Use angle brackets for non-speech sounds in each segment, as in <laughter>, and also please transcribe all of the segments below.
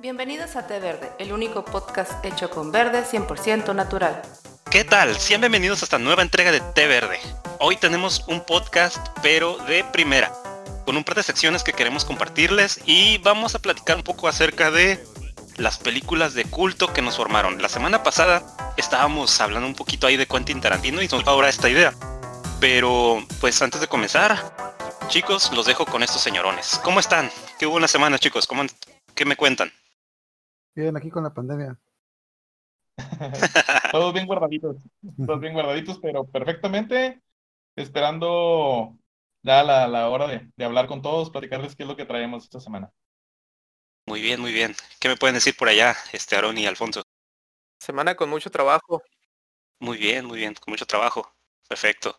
Bienvenidos a Té Verde, el único podcast hecho con verde 100% natural. ¿Qué tal? Sean bienvenidos a esta nueva entrega de Té Verde. Hoy tenemos un podcast, pero de primera, con un par de secciones que queremos compartirles y vamos a platicar un poco acerca de las películas de culto que nos formaron. La semana pasada estábamos hablando un poquito ahí de Quentin Tarantino y nos ahora esta idea. Pero, pues antes de comenzar, chicos, los dejo con estos señorones. ¿Cómo están? ¿Qué una semana, chicos? ¿Cómo, ¿Qué me cuentan? Bien, aquí con la pandemia. <laughs> Todos bien guardaditos, todos bien guardaditos, pero perfectamente esperando ya la, la hora de, de, hablar con todos, platicarles qué es lo que traemos esta semana. Muy bien, muy bien. ¿Qué me pueden decir por allá, este Aaron y Alfonso? Semana con mucho trabajo. Muy bien, muy bien, con mucho trabajo. Perfecto.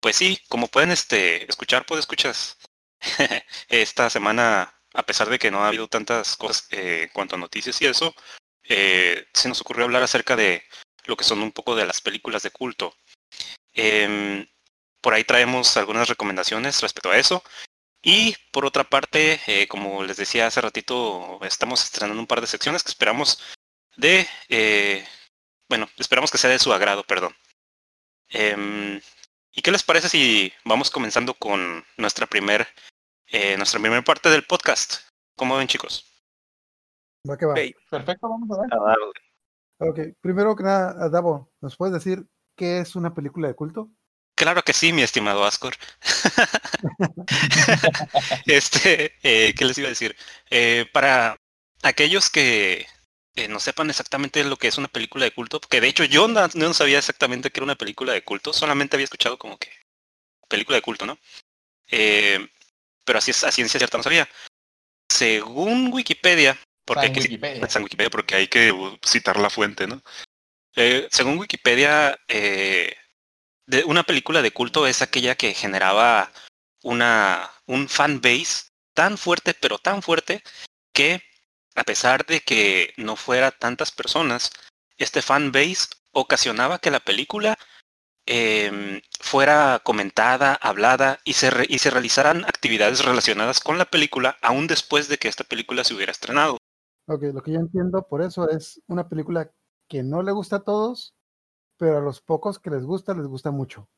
Pues sí, como pueden este, escuchar, pues escuchas. <laughs> Esta semana a pesar de que no ha habido tantas cosas eh, en cuanto a noticias y eso, eh, se nos ocurrió hablar acerca de lo que son un poco de las películas de culto. Eh, por ahí traemos algunas recomendaciones respecto a eso. Y por otra parte, eh, como les decía hace ratito, estamos estrenando un par de secciones que esperamos de, bueno, esperamos que sea de su agrado, perdón. Em, ¿Y qué les parece si vamos comenzando con nuestra primer eh, nuestra primera parte del podcast. ¿Cómo ven, chicos? Va que va. Okay. Perfecto, vamos a ver. Ok, primero que nada, Davo, ¿nos puedes decir qué es una película de culto? Claro que sí, mi estimado Ascor. <laughs> este, eh, ¿qué les iba a decir? Eh, para aquellos que eh, no sepan exactamente lo que es una película de culto, porque de hecho yo no, no, sabía exactamente que era una película de culto, solamente había escuchado como que película de culto, ¿no? Pero así es a ciencia cierta no sabía. Según Wikipedia, porque hay que, Wikipedia. Wikipedia porque hay que citar la fuente, ¿no? Eh, según Wikipedia, eh, de una película de culto es aquella que generaba una un fan base tan fuerte, pero tan fuerte, que a pesar de que no fuera tantas personas, este fan base ocasionaba que la película eh, fuera comentada, hablada y se, re y se realizaran actividades relacionadas con la película aún después de que esta película se hubiera estrenado. Ok, lo que yo entiendo por eso es una película que no le gusta a todos, pero a los pocos que les gusta, les gusta mucho.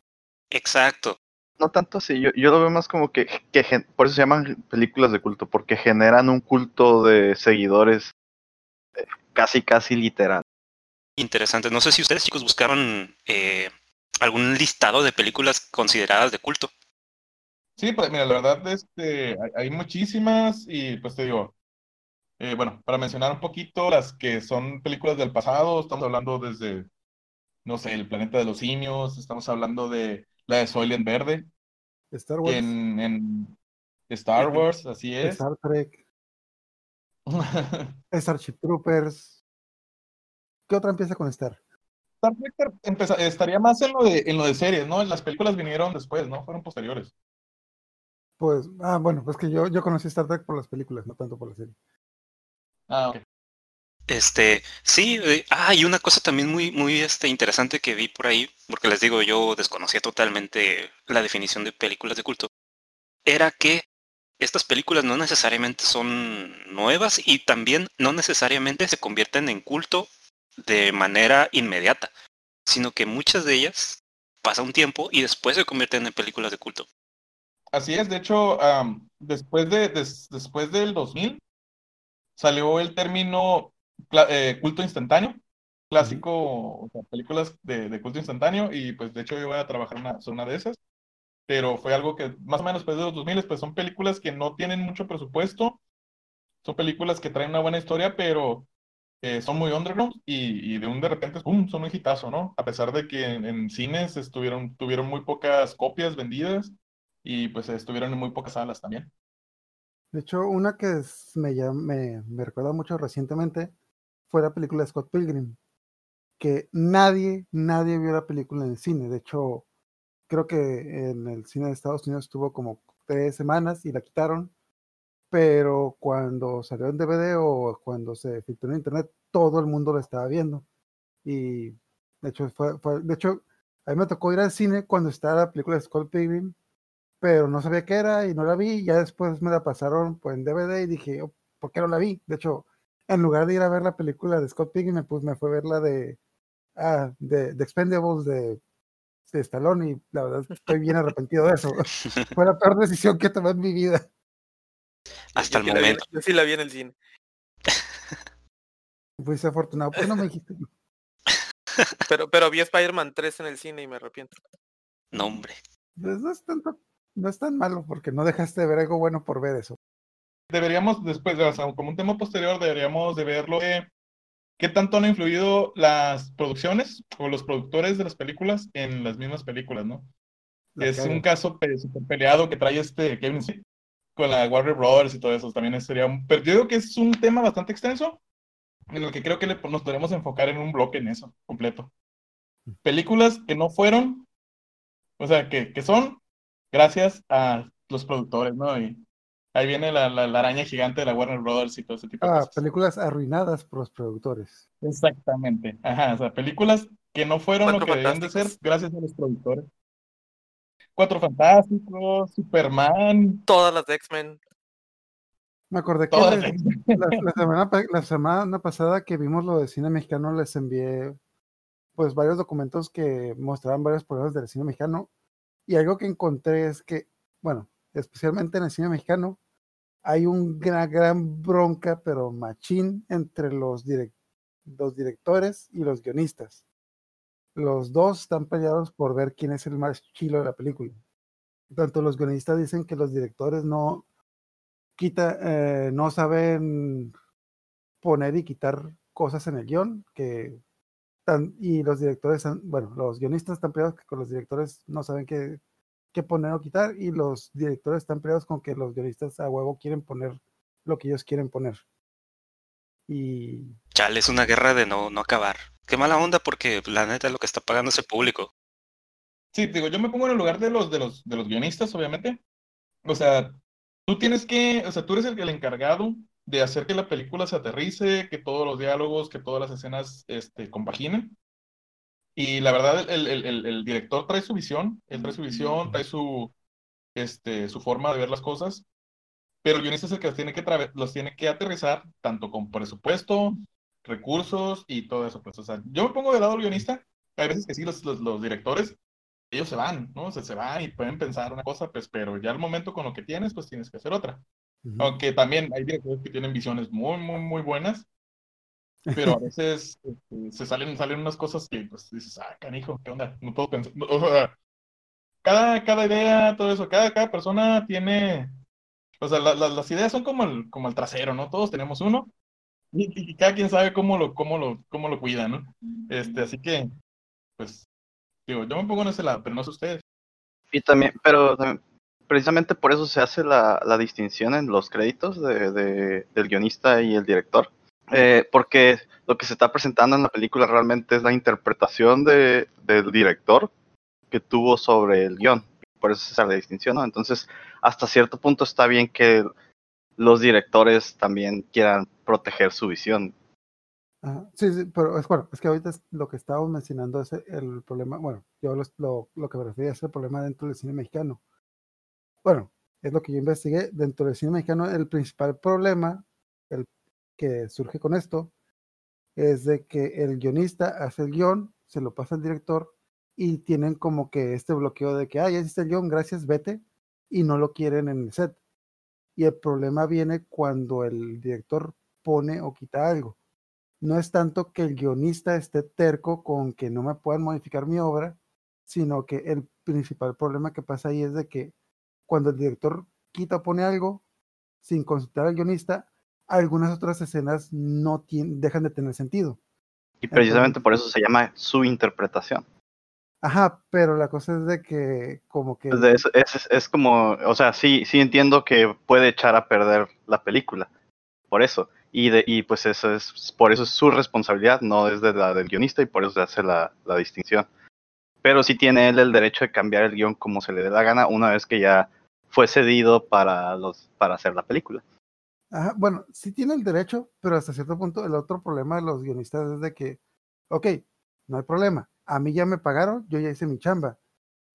Exacto. No tanto así, yo, yo lo veo más como que, que, por eso se llaman películas de culto, porque generan un culto de seguidores eh, casi, casi literal. Interesante. No sé si ustedes chicos buscaron eh, algún listado de películas consideradas de culto. Sí, pues mira, la verdad este, hay, hay muchísimas y pues te digo, eh, bueno, para mencionar un poquito las que son películas del pasado, estamos hablando desde, no sé, El planeta de los simios, estamos hablando de la de Soylent Verde. Star Wars. En, en Star Wars, así es. Star Trek. <laughs> Starship Troopers. ¿Qué otra empieza con Star? Star Trek estaría más en lo, de, en lo de series, ¿no? Las películas vinieron después, ¿no? Fueron posteriores. Pues, ah, bueno, pues que yo, yo conocí Star Trek por las películas, no tanto por la serie. Ah, ok. Este, sí, eh, ah, y una cosa también muy, muy este, interesante que vi por ahí, porque les digo, yo desconocía totalmente la definición de películas de culto, era que estas películas no necesariamente son nuevas y también no necesariamente se convierten en culto de manera inmediata, sino que muchas de ellas pasa un tiempo y después se convierten en películas de culto. Así es, de hecho, um, después, de, des, después del 2000 salió el término eh, culto instantáneo, clásico, o sea, películas de, de, culto instantáneo, y pues de hecho yo voy a trabajar una, sobre una de esas, pero fue algo que más o menos después de los 2000, pues son películas que no tienen mucho presupuesto, son películas que traen una buena historia, pero eh, son muy underground y, y, de un de repente, ¡pum!, son un hitazo, ¿no? A pesar de que en, en, cines estuvieron, tuvieron muy pocas copias vendidas y pues estuvieron en muy pocas salas también. De hecho, una que es, me, me, me recuerda mucho recientemente fue la película de Scott Pilgrim, que nadie, nadie vio la película en el cine. De hecho, creo que en el cine de Estados Unidos estuvo como tres semanas y la quitaron pero cuando salió en DVD o cuando se filtró en internet, todo el mundo lo estaba viendo. Y de hecho, fue, fue, de hecho, a mí me tocó ir al cine cuando estaba la película de Scott Pilgrim, pero no sabía qué era y no la vi. Ya después me la pasaron pues, en DVD y dije, oh, ¿por qué no la vi? De hecho, en lugar de ir a ver la película de Scott Pilgrim, pues me fue a ver la de, ah, de, de Expendables de, de Stallone y la verdad estoy bien arrepentido de eso. <laughs> Fue la peor decisión que tomé en mi vida. Hasta Yo el vi momento. Yo sí la vi en el cine. Fuiste afortunado. ¿Por qué no me dijiste? Pero, pero vi Spider-Man 3 en el cine y me arrepiento. No, hombre. Pues no es tanto, no es tan malo porque no dejaste de ver algo bueno por ver eso. Deberíamos después, o sea, como un tema posterior, deberíamos de verlo de qué tanto han influido las producciones o los productores de las películas en las mismas películas, ¿no? La es un caso pe- súper peleado que trae este Kevin Smith con la Warner Brothers y todo eso. También sería un. Pero yo digo que es un tema bastante extenso en el que creo que le- nos podemos enfocar en un bloque en eso, completo. Películas que no fueron, o sea, que, que son gracias a los productores, ¿no? Y ahí viene la, la, la araña gigante de la Warner Brothers y todo ese tipo de Ah, cosas. películas arruinadas por los productores. Exactamente. Ajá, o sea, películas que no fueron lo que debían de ser gracias a los productores. Cuatro Fantásticos, Superman, Todas las de X-Men. Me acordé que la, la semana, la semana pasada que vimos lo de cine mexicano les envié pues varios documentos que mostraban varios problemas del cine mexicano y algo que encontré es que, bueno, especialmente en el cine mexicano hay un gran, gran bronca pero machín entre los, direc- los directores y los guionistas. Los dos están peleados por ver quién es el más chilo de la película. Tanto los guionistas dicen que los directores no, quita, eh, no saben poner y quitar cosas en el guion, que y los directores, bueno, los guionistas están peleados con los directores no saben qué, qué poner o quitar, y los directores están peleados con que los guionistas a huevo quieren poner lo que ellos quieren poner. Y Chale, es una guerra de no, no acabar. Qué mala onda porque la neta lo que está pagando es el público. Sí, digo, yo me pongo en el lugar de los, de los, de los guionistas, obviamente. O sea, tú tienes que, o sea, tú eres el, encargado de hacer que la película se aterrice, que todos los diálogos, que todas las escenas, este, compaginen. Y la verdad, el, el, el, director trae su visión, él trae su visión, trae su, este, su forma de ver las cosas, pero el guionista es el que los tiene que, los tiene que aterrizar, tanto con presupuesto, recursos y todo eso. Pues, o sea, yo me pongo de lado del guionista, hay veces que sí, los, los, los directores ellos se van, ¿no? O sea, se van y pueden pensar una cosa, pues, pero ya al momento con lo que tienes, pues tienes que hacer otra. ujú, Aunque también hay directores que tienen visiones muy, muy, muy buenas, pero a <laughs> veces este, se salen, salen unas cosas que, pues, dices, ah, canijo, ¿qué onda? No puedo pensar. no, o sea, cada, cada idea, todo eso, cada, cada persona tiene, o sea, la- la- las ideas son como el, como el trasero, ¿no? Todos tenemos uno y, cada quien sabe cómo lo, cómo lo, cómo lo cuida, ¿no? Este, así que, pues, digo, yo me pongo en ese lado, pero no sé ustedes. Y también, pero también, precisamente por eso se hace la, la distinción en los créditos de, de- del guionista y el director. Eh, porque lo que se está presentando en la película realmente es la interpretación de, del director que tuvo sobre el guion. Por eso se hace la distinción, ¿no? Entonces, hasta cierto punto está bien que los directores también quieran proteger su visión. Ajá, Sí, sí, pero es bueno, es que ahorita lo que estábamos mencionando es el problema, bueno, yo lo, lo, que me refería es el problema dentro del cine mexicano. Bueno, es lo que yo investigué, dentro del cine mexicano el principal problema que surge con esto es de que el guionista hace el guion, se lo pasa al director y tienen como que este bloqueo de que, ah, ya el guion, gracias, vete, y no lo quieren en el set. Y el problema viene cuando el director pone o quita algo no es tanto que el guionista esté terco con que no me puedan modificar mi obra, sino que el principal problema que pasa ahí es de que cuando el director quita o pone algo sin consultar al guionista, algunas otras escenas no tien- dejan de tener sentido. Y precisamente por eso se llama su interpretación. Ajá, pero la cosa es de que como que... Es, de- es- es- es como, o sea, sí, sí entiendo que puede echar a perder la película, por eso. Y, de, y pues eso es, por eso es su responsabilidad, no es de la del guionista y por eso se hace la, la distinción. Pero sí tiene él el derecho de cambiar el guion como se le dé la gana una vez que ya fue cedido para, los, para hacer la película. Ajá, bueno, sí tiene el derecho, pero hasta cierto punto el otro problema de los guionistas es de que, ok, no hay problema, a mí ya me pagaron, yo ya hice mi chamba,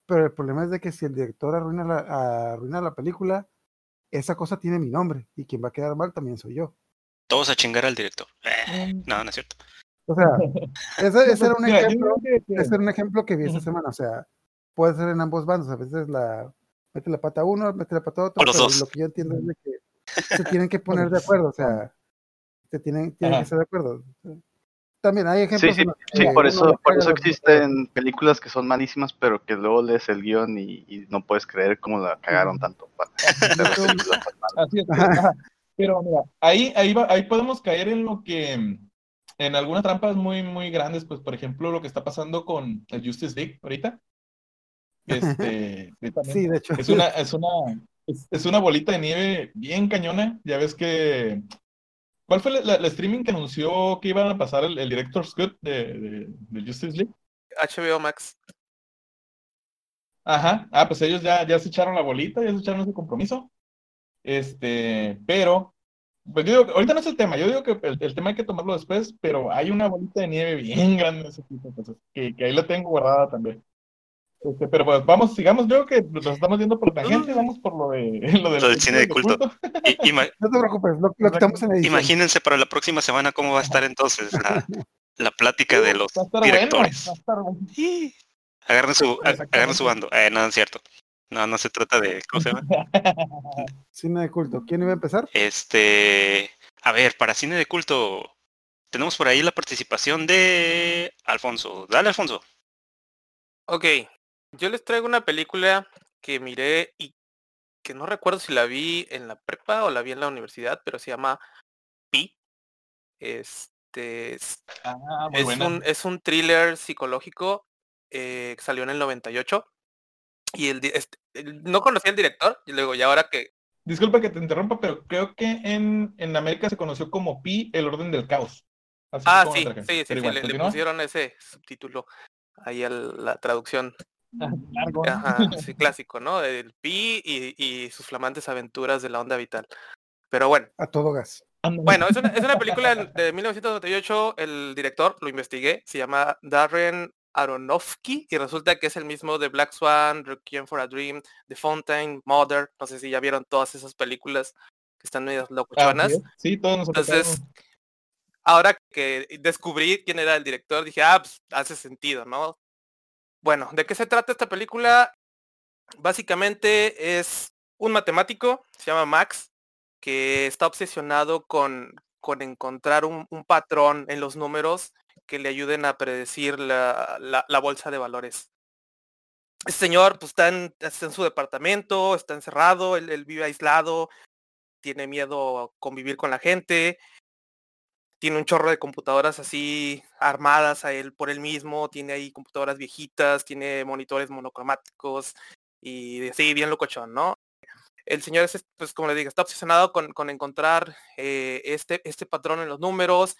pero el problema es de que si el director arruina la, arruina la película, esa cosa tiene mi nombre y quien va a quedar mal también soy yo. Todos a chingar al director. Eh, no, no es cierto. O sea, <laughs> ese, ese era un ejemplo, ese era un ejemplo que vi esta semana. O sea, puede ser en ambos bandos. A veces la mete la pata a uno, mete la pata a otro. O los pero dos. Lo que yo entiendo es de que <laughs> se tienen que poner de acuerdo. O sea, se tienen, tienen que estar de acuerdo. También hay Sí, ejemplos. sí, sí, que por eso, por eso existen películas que son malísimas, pero que luego lees el guion y, y no puedes creer cómo la cagaron tanto. Así es. Pero mira, ahí, ahí, va- ahí podemos caer en lo que, en algunas trampas muy, muy grandes, pues por ejemplo lo que está pasando con el Justice League ahorita. Este, <laughs> Sí, de hecho. es una, es una, es una bolita de nieve bien cañona. Ya ves que, ¿cuál fue la streaming que anunció que iban a pasar el, el Director's Cut de, de, de Justice League? HBO Max. Ajá, ah, pues ellos ya, ya se echaron la bolita, ya se echaron ese compromiso. Este, pero, pues yo digo, ahorita no es el tema, yo digo que el, el tema hay que tomarlo después, pero hay una bolita de nieve bien grande en ese tipo de cosas, que, que ahí la tengo guardada también. Este, pero pues vamos, sigamos, yo creo que nos estamos yendo por tangente, vamos por lo de <laughs> lo, de Lo del cine de culto. <laughs> No te preocupes, lo, lo quitamos en la edición. imagínense para la próxima semana cómo va a estar entonces la, la plática de los Va a estar bueno, directores. va a estar bueno. Y Agarren su, agarren su bando. Eh, no, es cierto. No, no se trata de. ¿Cómo se llama? <laughs> Cine de culto. ¿Quién iba a empezar? Este. A ver, para cine de culto. Tenemos por ahí la participación de Alfonso. Dale, Alfonso. Ok, yo les traigo una película que miré y que no recuerdo si la vi en la prepa o la vi en la universidad, pero se llama Pi. Este es, Ah, es un, es un thriller psicológico eh, que salió en el 98. Y el, este, el- no conocía al director, y luego, y ahora que Disculpa que te interrumpa, pero creo que en, en América se conoció como Pi, el orden del caos. Así Ah, sí, sí, sí, sí, igual, le, le pusieron ese subtítulo ahí a la traducción. Largo. Ajá, <laughs> sí, clásico, ¿no? El Pi y, y sus flamantes aventuras de la onda vital. Pero bueno, A todo gas. Bueno, es una, es una película de 1998, el director, lo investigué, se llama Darren Aronofsky y resulta que es el mismo de Black Swan, Requiem for a Dream, The Fountain, Mother, no sé si ya vieron todas esas películas que están medias es. Sí, todos nos Entonces, ahora que descubrí quién era el director, dije, ah, pues hace sentido, ¿no? Bueno, ¿de qué se trata esta película? Básicamente es un matemático, se llama Max, que está obsesionado con, con encontrar un, patrón en los números que le ayuden a predecir la, la- bolsa de valores. Este señor pues, está, en, su departamento, está encerrado, él vive aislado, tiene miedo a convivir con la gente, tiene un chorro de computadoras así armadas a él por él mismo, tiene ahí computadoras viejitas, tiene monitores monocromáticos y así bien locochón, ¿no? El señor es, pues como le digo, está obsesionado con, con encontrar eh, este, este patrón en los números,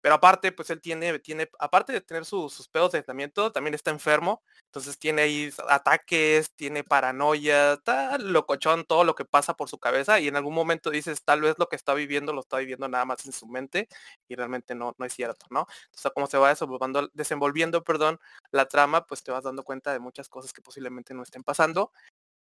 pero aparte, pues él tiene, tiene aparte de tener sus- pedos de aislamiento, también está enfermo, entonces tiene ahí ataques, tiene paranoia, está locochón todo lo que pasa por su cabeza y en algún momento dices, tal vez lo que está viviendo lo está viviendo nada más en su mente y realmente no, no es cierto, ¿no? Entonces, como se va desenvolviendo, desenvolviendo, perdón, la trama, pues te vas dando cuenta de muchas cosas que posiblemente no estén pasando.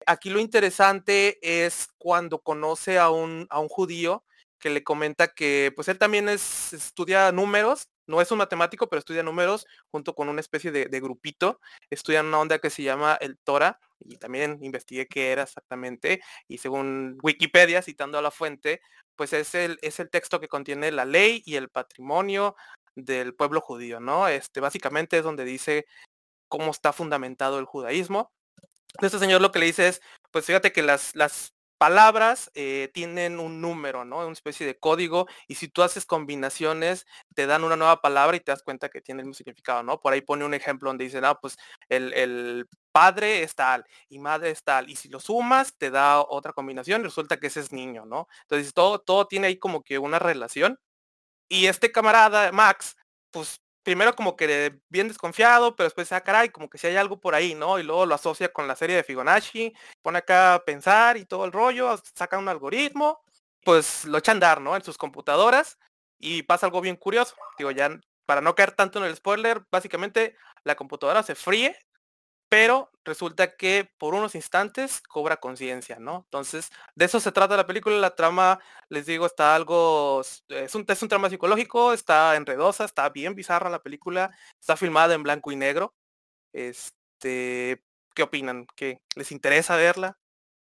Aquí lo interesante es cuando conoce a un, a un judío que le comenta que pues él también es, estudia números, no es un matemático, pero estudia números junto con una especie de, grupito, estudian una onda que se llama el Torah y también investigué qué era exactamente y según Wikipedia, citando a la fuente, pues es el, es el texto que contiene la ley y el patrimonio del pueblo judío, ¿no? Este básicamente es donde dice cómo está fundamentado el judaísmo. Este señor lo que le dice es, pues fíjate que las, las palabras eh, tienen un número, ¿no? Una especie de código y si tú haces combinaciones te dan una nueva palabra y te das cuenta que tiene el mismo significado, ¿no? Por ahí pone un ejemplo donde dice, no, pues el, el padre es tal y madre es tal y si lo sumas te da otra combinación y resulta que ese es niño, ¿no? Entonces todo, todo tiene ahí como que una relación y este camarada, Max, pues primero como que bien desconfiado, pero después, ah, caray, como que si hay algo por ahí, ¿no? Y luego lo asocia con la serie de Fibonacci, pone acá a pensar y todo el rollo, saca un algoritmo, pues lo echa a andar, ¿no? En sus computadoras y pasa algo bien curioso. Digo, ya para no caer tanto en el spoiler, básicamente la computadora se fríe pero resulta que por unos instantes cobra conciencia, ¿no? Entonces, de eso se trata la película, la trama, les digo, está algo, es un, es un trama psicológico, está enredosa, está bien bizarra la película, está filmada en blanco y negro. Este, ¿qué opinan? ¿Qué les interesa verla?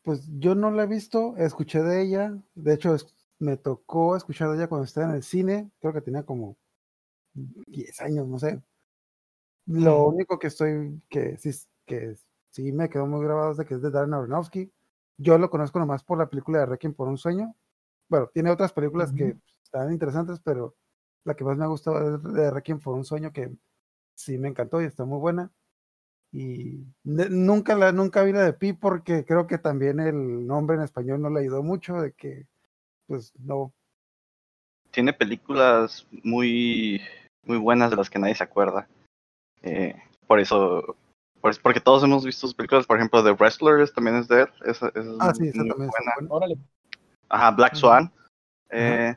Pues yo no la he visto, escuché de ella, de hecho me tocó escuchar de ella cuando estaba en el cine, creo que tenía como 10 años, no sé. Lo único que estoy, que sí, que sí me quedó muy grabado es de que es de Darren Aronofsky. Yo lo conozco nomás por la película de Requiem por un sueño. Bueno, tiene otras películas que están interesantes, pero la que más me ha gustado es de Requiem por un sueño, que sí me encantó y está muy buena. Y nunca la nunca vi la de Pi porque creo que también el nombre en español no le ayudó mucho de que pues no tiene películas muy muy buenas de las que nadie se acuerda. Eh, por eso porque todos hemos visto sus películas, por ejemplo, The Wrestlers también es de él. ah, sí, esa también es buena. Ajá, Black Swan. Eh,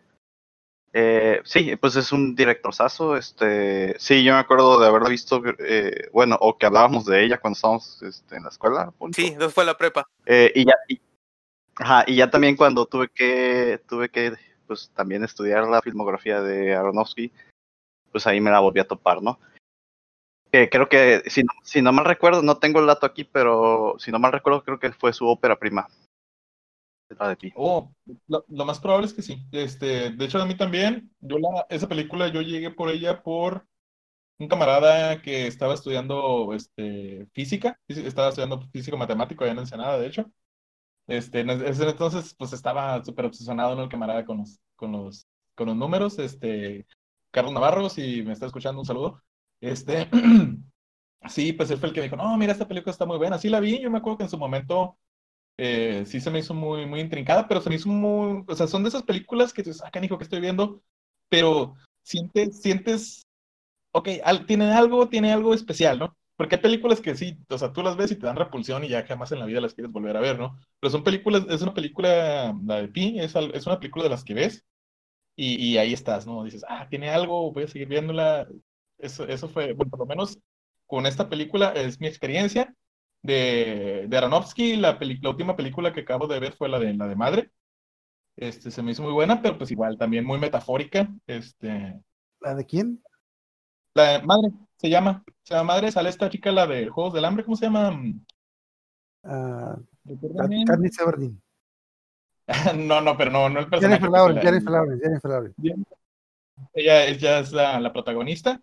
eh, sí, pues es un directorzazo. Este, sí, yo me acuerdo de haberla visto, eh, bueno, o que hablábamos de ella cuando estábamos este, en la escuela. Sí, entonces fue la prepa. Eh, y ya, ajá, y ya también cuando tuve que, tuve que, pues también estudiar la filmografía de Aronofsky, pues ahí me la volví a topar, ¿no? Que creo que, si si no mal recuerdo, no tengo el dato aquí, pero si no mal recuerdo, creo que fue su ópera prima de ti. Oh, lo, más probable es que sí. Este, de hecho, a mí también, yo la, esa película yo llegué por ella por un camarada que estaba estudiando este, física, estaba estudiando físico matemático allá en Ensenada, de hecho. Este, en ese entonces, pues estaba súper obsesionado, ¿no? El camarada con los, con los, con los números, este, Carlos Navarro, si me está escuchando, un saludo. Este, <clears throat> sí, pues él fue el que me dijo, no, mira, esta película está muy buena. Sí la vi, yo me acuerdo que en su momento eh, sí se me hizo muy, muy intrincada, pero se me hizo muy, o sea, son de esas películas que dices, ah, canijo, que estoy viendo, pero sientes, sientes, ok, tiene algo, tiene algo especial, ¿no? Porque hay películas que sí, o sea, tú las ves y te dan repulsión y ya jamás en la vida las quieres volver a ver, ¿no? Pero son películas, es una película, la de Pi, es, es una película de las que ves y, y, ahí estás, ¿no? Dices, ah, tiene algo, voy a seguir viéndola. Eso, eso fue, bueno, por lo menos con esta película es mi experiencia de, de Aronofsky. La, la última película que acabo de ver fue la de, la de Madre. Este, se me hizo muy buena, pero pues igual también muy metafórica. Este, ¿La de quién? La de Madre, se llama. Se llama Madre, sale esta chica, la de Juegos del Hambre, ¿cómo se llama? Uh, Everdeen. <laughs> no, no, pero no, no el personaje. Jennifer Lawrence, Jennifer Lawrence, Jennifer Lawrence. Ella, ella es la, la protagonista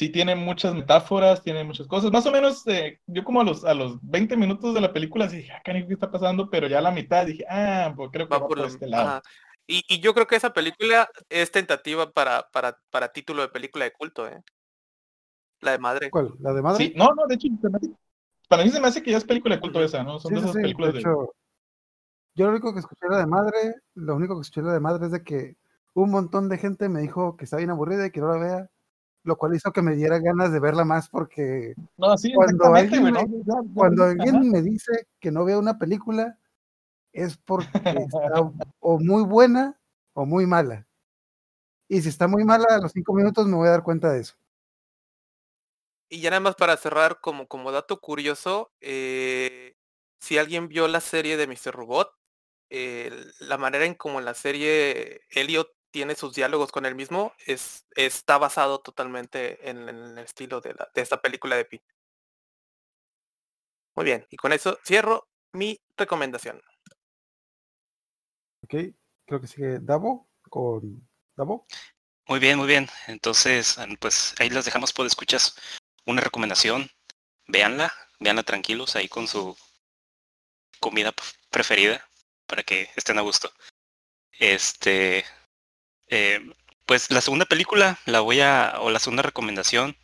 sí tiene muchas metáforas, tiene muchas cosas. Más o menos, eh, yo como a los, a los 20 minutos de la película dije, ah, ¿qué está pasando? Pero ya a la mitad dije, ah, pues creo que va, por, este lado. Y, y, yo creo que esa película es tentativa para, para, para título de película de culto, ¿eh? La de madre. ¿Cuál? ¿La de madre? Sí, no, no, de hecho, para mí se me hace que ya es película de culto esa, ¿no? Son de esas películas de, hecho, Yo lo único que escuché la de madre, lo único que escuché la de madre es de que un montón de gente me dijo que está bien aburrida y que no la vea lo cual hizo que me diera ganas de verla más porque cuando alguien, me, cuando alguien me dice que no vea una película es porque <laughs> está o muy buena o muy mala. Y si está muy mala, a los cinco minutos me voy a dar cuenta de eso. Y ya nada más para cerrar, como, como dato curioso, eh, si alguien vio la serie de Mr. Robot, eh, la manera en como la serie Elliot tiene sus diálogos con él mismo, es, está basado totalmente en, el estilo de, la, de esta película de Pi. Muy bien, y con eso cierro mi recomendación. Ok, creo que sigue Davo con Davo. Muy bien, muy bien. Entonces, pues ahí las dejamos por escuchas. Una recomendación, véanla, véanla tranquilos ahí con su comida preferida para que estén a gusto. Este, eh, pues la segunda película la voy a, o la segunda recomendación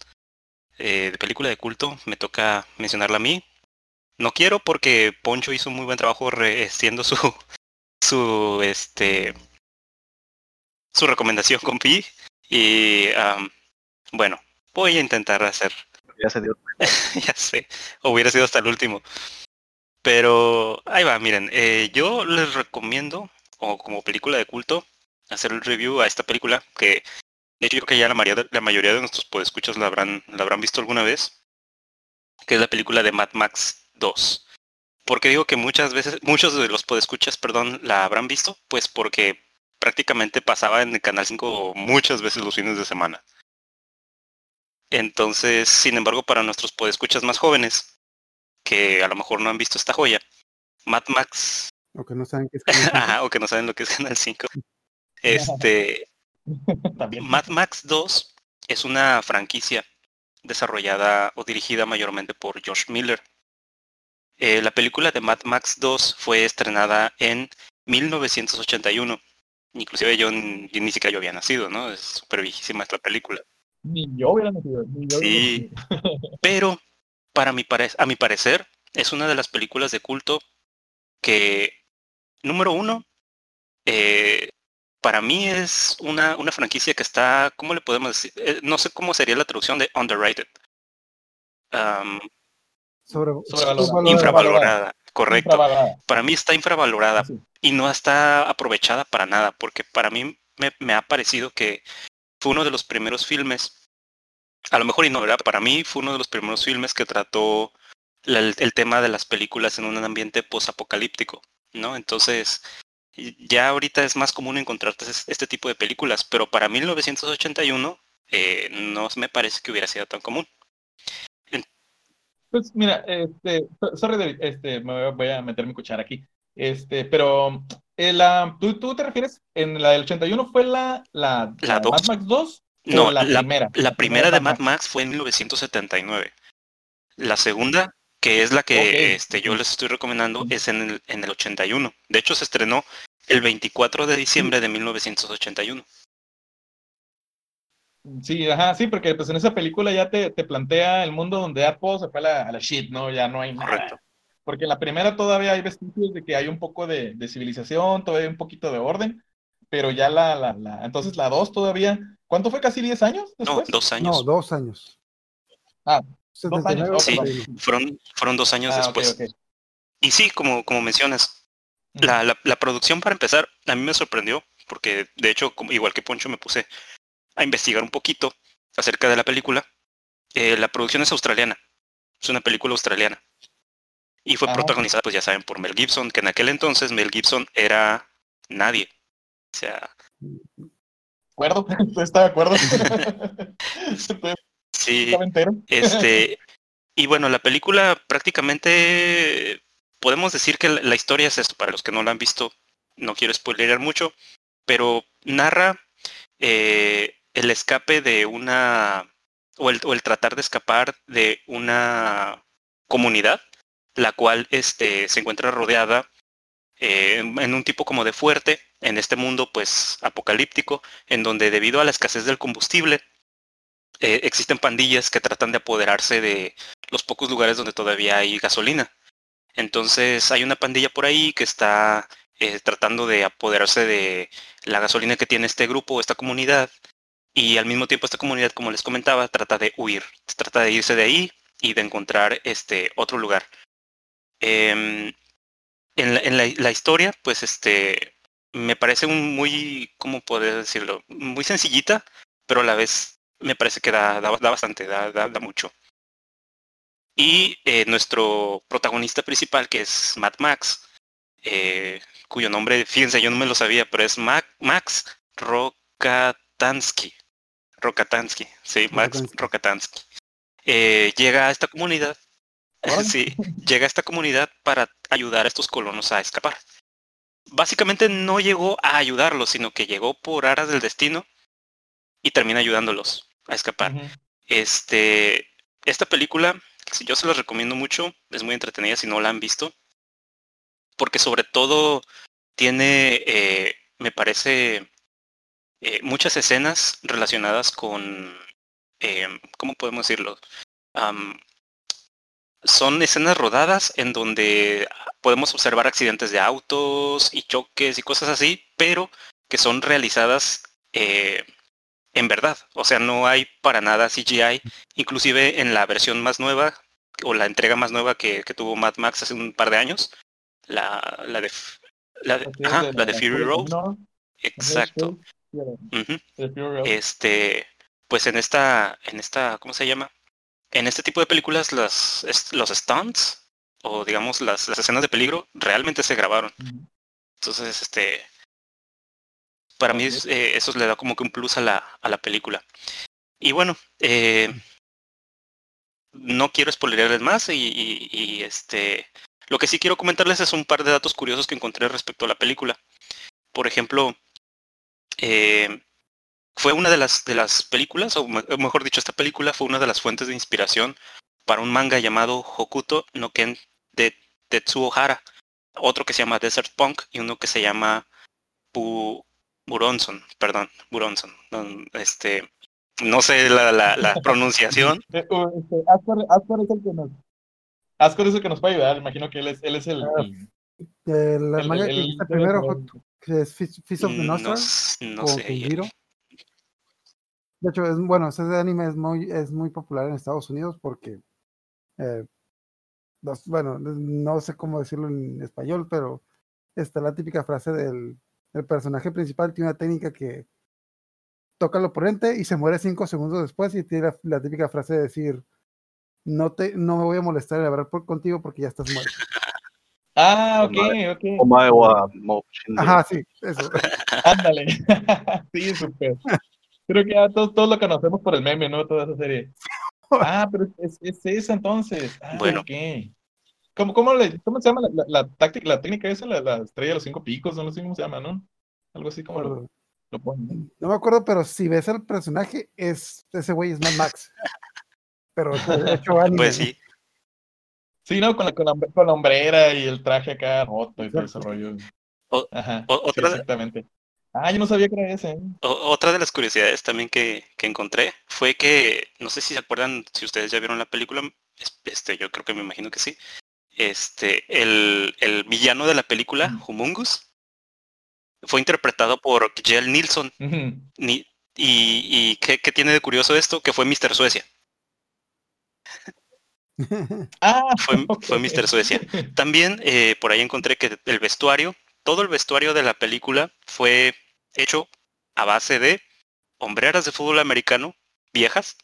eh, de película de culto, me toca mencionarla a mí. No quiero porque Poncho hizo un muy buen trabajo siendo su, <laughs> su, este, su recomendación con Pi. Y bueno, voy a intentar hacer. <laughs> Ya se dio. <laughs> ya sé, hubiera sido hasta el último. Pero ahí va, miren, eh, yo les recomiendo, o como película de culto, hacer el review a esta película, que de hecho yo creo que ya la mayoría de, la mayoría de nuestros podescuchas la habrán, la habrán visto alguna vez. que es la película de Mad Max 2. Porque digo que muchas veces, muchos de los podescuchas, perdón, la habrán visto, pues porque prácticamente pasaba en el Canal 5 muchas veces los fines de semana. Entonces, sin embargo, para nuestros podescuchas más jóvenes, que a lo mejor no han visto esta joya, Mad Max. O que no saben qué es. <laughs> o que no saben lo que es Canal 5. <laughs> Este. <laughs> Mad Max 2 es una franquicia desarrollada o dirigida mayormente por Josh Miller. Eh, la película de Mad Max 2 fue estrenada en 1981. Inclusive yo, ni siquiera yo había nacido, ¿no? Es súper viejísima esta película. Ni yo hubiera nacido. Ni yo sí, <laughs> pero para mi a mi parecer es una de las películas de culto que, número uno, eh, para mí es una, una franquicia que está, ¿cómo le podemos decir? Eh, no sé cómo sería la traducción de underrated. infravalorada, correcto. Para mí está infravalorada y no está aprovechada para nada, porque para mí me, ha parecido que fue uno de los primeros filmes, a lo mejor y no, ¿verdad? Para mí fue uno de los primeros filmes que trató el, tema de las películas en un ambiente posapocalíptico, ¿no? Entonces, ya ahorita es más común encontrarte este tipo de películas, pero para 1981 eh, no me parece que hubiera sido tan común. Pues mira, este, sorry, este, me voy a meter mi cuchara aquí. Este, pero eh, la, ¿tú, te refieres en la del 81 fue la, la, la, Mad Max 2? No, la, primera. La, primera de Mad Max fue en 1979. La segunda que es la que este, yo les estoy recomendando, es en el, en el 81. De hecho, se estrenó el 24 de diciembre de 1981. Sí, ajá, sí, porque pues en esa película ya te, te plantea el mundo donde Apple se fue a la, shit, ¿no? Ya no hay nada. Correcto. Porque en la primera todavía hay vestigios de que hay un poco de, de civilización, todavía hay un poquito de orden, pero ya la, la, la, entonces la 2 todavía, ¿cuánto fue? ¿Casi 10 años después? No, dos años. No, dos años. Ah, Dos años. Sí, fueron, fueron dos años ah, después. Y sí, como, como mencionas, la, la, producción para empezar, a mí me sorprendió, porque de hecho, igual que Poncho, me puse a investigar un poquito acerca de la película. Eh, la producción es australiana, es una película australiana. Y fue protagonizada, pues ya saben, por Mel Gibson, que en aquel entonces Mel Gibson era nadie. O sea... <laughs> ¿De acuerdo? ¿Está de acuerdo? Sí. Este, <laughs> y bueno, la película prácticamente podemos decir que la, historia es esto, para los que no la han visto, no quiero spoilerar mucho, pero narra eh, el escape de una, o el, o el, tratar de escapar de una comunidad, la cual este, se encuentra rodeada eh, en un tipo como de fuerte, en este mundo pues apocalíptico, en donde debido a la escasez del combustible, eh, existen pandillas que tratan de apoderarse de los pocos lugares donde todavía hay gasolina. Entonces hay una pandilla por ahí que está eh, tratando de apoderarse de la gasolina que tiene este grupo, esta comunidad, y al mismo tiempo esta comunidad, como les comentaba, trata de huir, trata de irse de ahí y de encontrar este otro lugar. Em, en, la, historia, pues este, me parece un muy, ¿cómo poder decirlo? Muy sencillita, pero a la vez me parece que da, da, bastante, da, da, mucho. Y eh, nuestro protagonista principal, que es Mad Max, eh, cuyo nombre, fíjense, yo no me lo sabía, pero es Max Rokatansky. Rokatansky, sí, Max Rokatansky. Eh, llega a esta comunidad, <laughs> sí, llega a esta comunidad para ayudar a estos colonos a escapar. Básicamente no llegó a ayudarlos, sino que llegó por aras del destino y termina ayudándolos a escapar. Este, esta película, yo se la recomiendo mucho, es muy entretenida si no la han visto, porque sobre todo tiene, eh, me parece, eh, muchas escenas relacionadas con, eh, ¿cómo podemos decirlo? son escenas rodadas en donde podemos observar accidentes de autos y choques y cosas así, pero que son realizadas eh, en verdad. O sea, no hay para nada CGI. Inclusive en la versión más nueva, o la entrega más nueva que, tuvo Mad Max hace un par de años, la, la de la de, la de Fury Road. Exacto. Este, pues en esta, en esta, ¿cómo se llama? en este tipo de películas las, los stunts o digamos las, las escenas de peligro realmente se grabaron. Entonces, este, para mí eh, eso le da como que un plus a la, a la película. Y bueno, eh, no quiero spoilerarles más y, y- y, este, lo que sí quiero comentarles es un par de datos curiosos que encontré respecto a la película. Por ejemplo, eh, fue una de las, de las películas, o me- o mejor dicho, esta película fue una de las fuentes de inspiración para un manga llamado Hokuto no Ken de Tetsuo Hara, otro que se llama Desert Punk y uno que se llama Bu Buronson, perdón, Buronson. No, este, no sé la, la, la <laughs> pronunciación. Eh, uh, este, Ascor, Ascor es el que nos. Ascor es el que nos puede ayudar. Imagino que él es, él es el. Ah, el- El, el- manga que primero, que es Feast of the No, Nostra, no con sé. De hecho, es, bueno, ese anime es muy, es muy popular en Estados Unidos porque, eh, los- bueno, no sé cómo decirlo en español, pero está la típica frase del el personaje principal tiene una técnica que toca al oponente y se muere cinco segundos después y tiene la, la típica frase de decir no te no me voy a molestar en hablar por, contigo porque ya estás muerto. <laughs> Ah, ok, ok. Omae wa mo shinderu. Ajá, sí, eso. <laughs> Ándale. <laughs> sí, súper. Creo que ya todos, todos lo conocemos por el meme, ¿no? Toda esa serie. Ah, pero es, es esa entonces. Ah, Bueno. ok. ¿Cómo, cómo, le, ¿Cómo se llama la, la, la táctica, la técnica esa? La, la estrella de los cinco picos, no sé cómo se llama, ¿no? Algo así como lo, lo ponen. ¿no? No me acuerdo, pero si ves al personaje, es ese güey es Mad Max. Pero hecho- hecho anime. Pues sí. Sí, ¿no? Con la, con, con la hombrera y el traje acá roto y todo ese rollo. O- Ajá. o- sí, exactamente. Ah, yo no sabía que era ese. ¿eh? O- otra de las curiosidades también que, que encontré fue que, no sé si se acuerdan, si ustedes ya vieron la película, es- este, yo creo que me imagino que sí. Este, el, el villano de la película, Mm. Humungus, fue interpretado por Kjell Nilsson. Ni- y y ¿qué, qué tiene de curioso esto? Que fue Mr. Suecia. <laughs> Ah, Fue, <laughs> ok. fue Mr. Suecia. También eh, por ahí encontré que el vestuario, todo el vestuario de la película fue hecho a base de hombreras de fútbol americano viejas,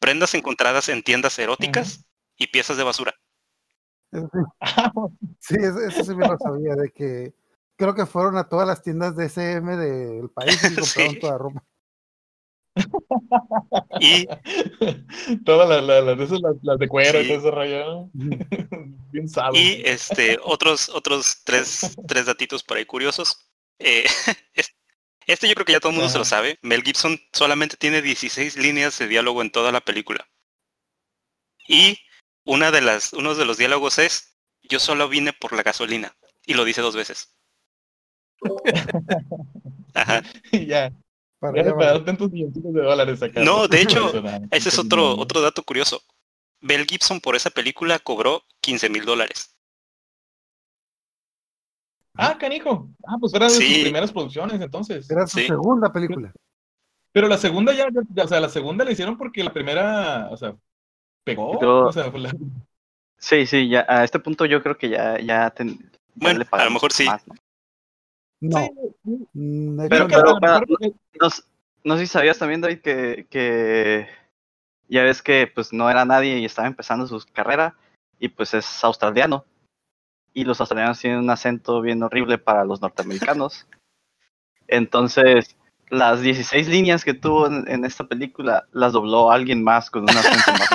prendas encontradas en tiendas eróticas y piezas de basura. Eso sí, <laughs> Ah, sí, eso, eso sí me lo sabía, de que creo que fueron a todas las tiendas de SM del país y <laughs> compraron Sí. toda ropa. Y <laughs> Todas las, las, las, de las, cuero y Sí. todo ese rollo. Bien sado. Y este, otros, otros tres, tres datitos por ahí curiosos. Eh, es- este yo creo que ya todo el mundo se lo Ajá. sabe. Mel Gibson solamente tiene 16 líneas de diálogo en toda la película. Y una de las, uno de los diálogos es, yo solo vine por la gasolina. Y lo dice dos veces. <laughs> Ajá. <laughs> Ya. Para tantos milloncitos de dólares acá. No, de hecho. <laughs> Ese es otro, otro dato curioso. Mel Gibson por esa película cobró 15 mil dólares. Ah, canijo. Ah, pues era de sus primeras producciones entonces. Era su Sí. segunda película. Pero la segunda ya, ya- o sea, la segunda la hicieron porque la primera, o sea, pegó. Yo- O sea, fue la- Sí, sí, ya a este punto yo creo que ya, ya, ten- ya Bueno, le a lo mejor sí. más, ¿no? No, Sí, mm, Pero- pero- no sé si sabías también, David, que, que ya ves que pues no era nadie y estaba empezando su carrera y pues es australiano. Y los australianos tienen un acento bien horrible para los norteamericanos. <laughs> Entonces, las 16 líneas que tuvo en, en esta película las dobló alguien más con un acento más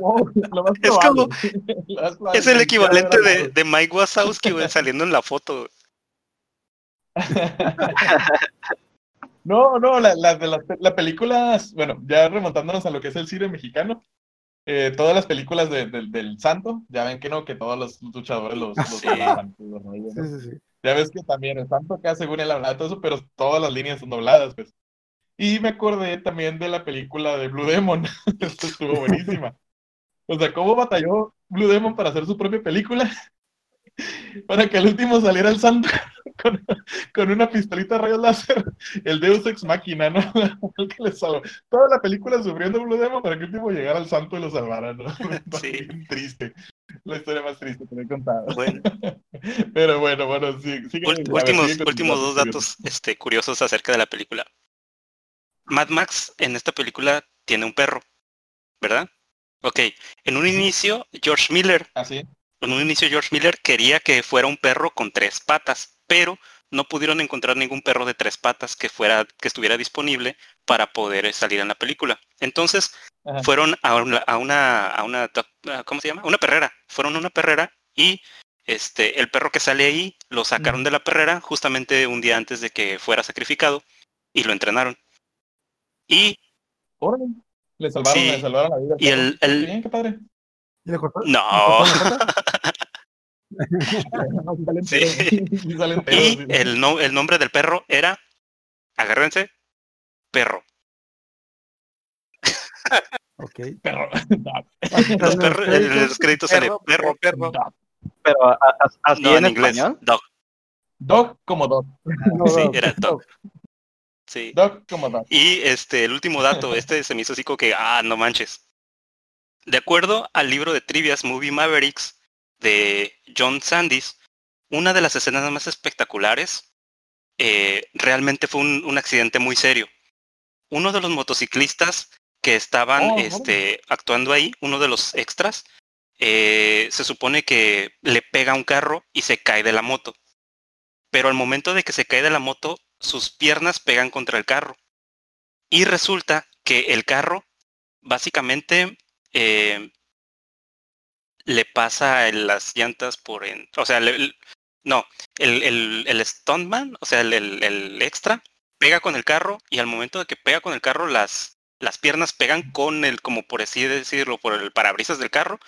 wow, lo más Es como- <laughs> Lo más probable Es el equivalente de, de Mike Wazowski güey, saliendo en la foto. <laughs> No, no, la, la, de las pe- la películas, bueno, ya remontándonos a lo que es el cine mexicano, eh, todas las películas de- del- del Santo, ya ven que no, que todos los luchadores los, los Sí. sí, sí. Ya ves que también el Santo acá según él hablaba todo eso, pero todas las líneas son dobladas, pues. Y me acordé también de la película de Blue Demon, <laughs> esto estuvo buenísima. O sea, cómo batalló Blue Demon para hacer su propia película, <laughs> para que al último saliera el Santo <laughs> con, con una pistolita rayos láser, el Deus Ex Machina, ¿no? El que le salvó. Toda la película sufriendo Blue Demon para que el último llegara al Santo y lo salvara, ¿no? Sí. Bien triste. La historia más triste que me he contado. Bueno, <laughs> Pero bueno, bueno, sí. ult- ver, últimos, últimos dos datos este, curiosos acerca de la película. Mad Max en esta película tiene un perro, ¿verdad? Ok, en un inicio, George Miller, Así. en un inicio George Miller quería que fuera un perro con tres patas, pero no pudieron encontrar ningún perro de tres patas que fuera, que estuviera disponible para poder salir en la película. Entonces, Ajá. fueron a una, a una, a una, a- ¿cómo se llama? Una perrera. Fueron a una perrera y este, el perro que sale ahí lo sacaron de la perrera justamente un día antes de que fuera sacrificado y lo entrenaron. Y. Le salvaron, Sí. le salvaron la vida. Y el- el- Qué bien, qué padre. ¿Y le cortó- no. <laughs> <laughs> sí <laughs> y el, no, el nombre del perro era, agárrense, perro. Ok. Perro. <laughs> Los en los en créditos, los créditos sale Perro, perro. perro. Dog. Pero así No, en, en inglés. español. Dog. Dog como dog. No, Sí, no, era dog. Sí. Dog como dog. Y este, el último dato, <laughs> este se me hizo así como que, ah, no manches. De acuerdo al libro de Trivias Movie Mavericks de John Sandys, una de las escenas más espectaculares eh, realmente fue un, un accidente muy serio. Uno de los motociclistas que estaban Oh, este, actuando ahí, uno de los extras, eh, se supone que le pega un carro y se cae de la moto. Pero al momento de que se cae de la moto, sus piernas pegan contra el carro. Y resulta que el carro básicamente eh, le pasa en las llantas por en, o sea, le- no, el, el, el stuntman, o sea, el, el- el extra, pega con el carro y al momento de que pega con el carro, las, las piernas pegan con el, como por así decirlo, por el parabrisas del carro.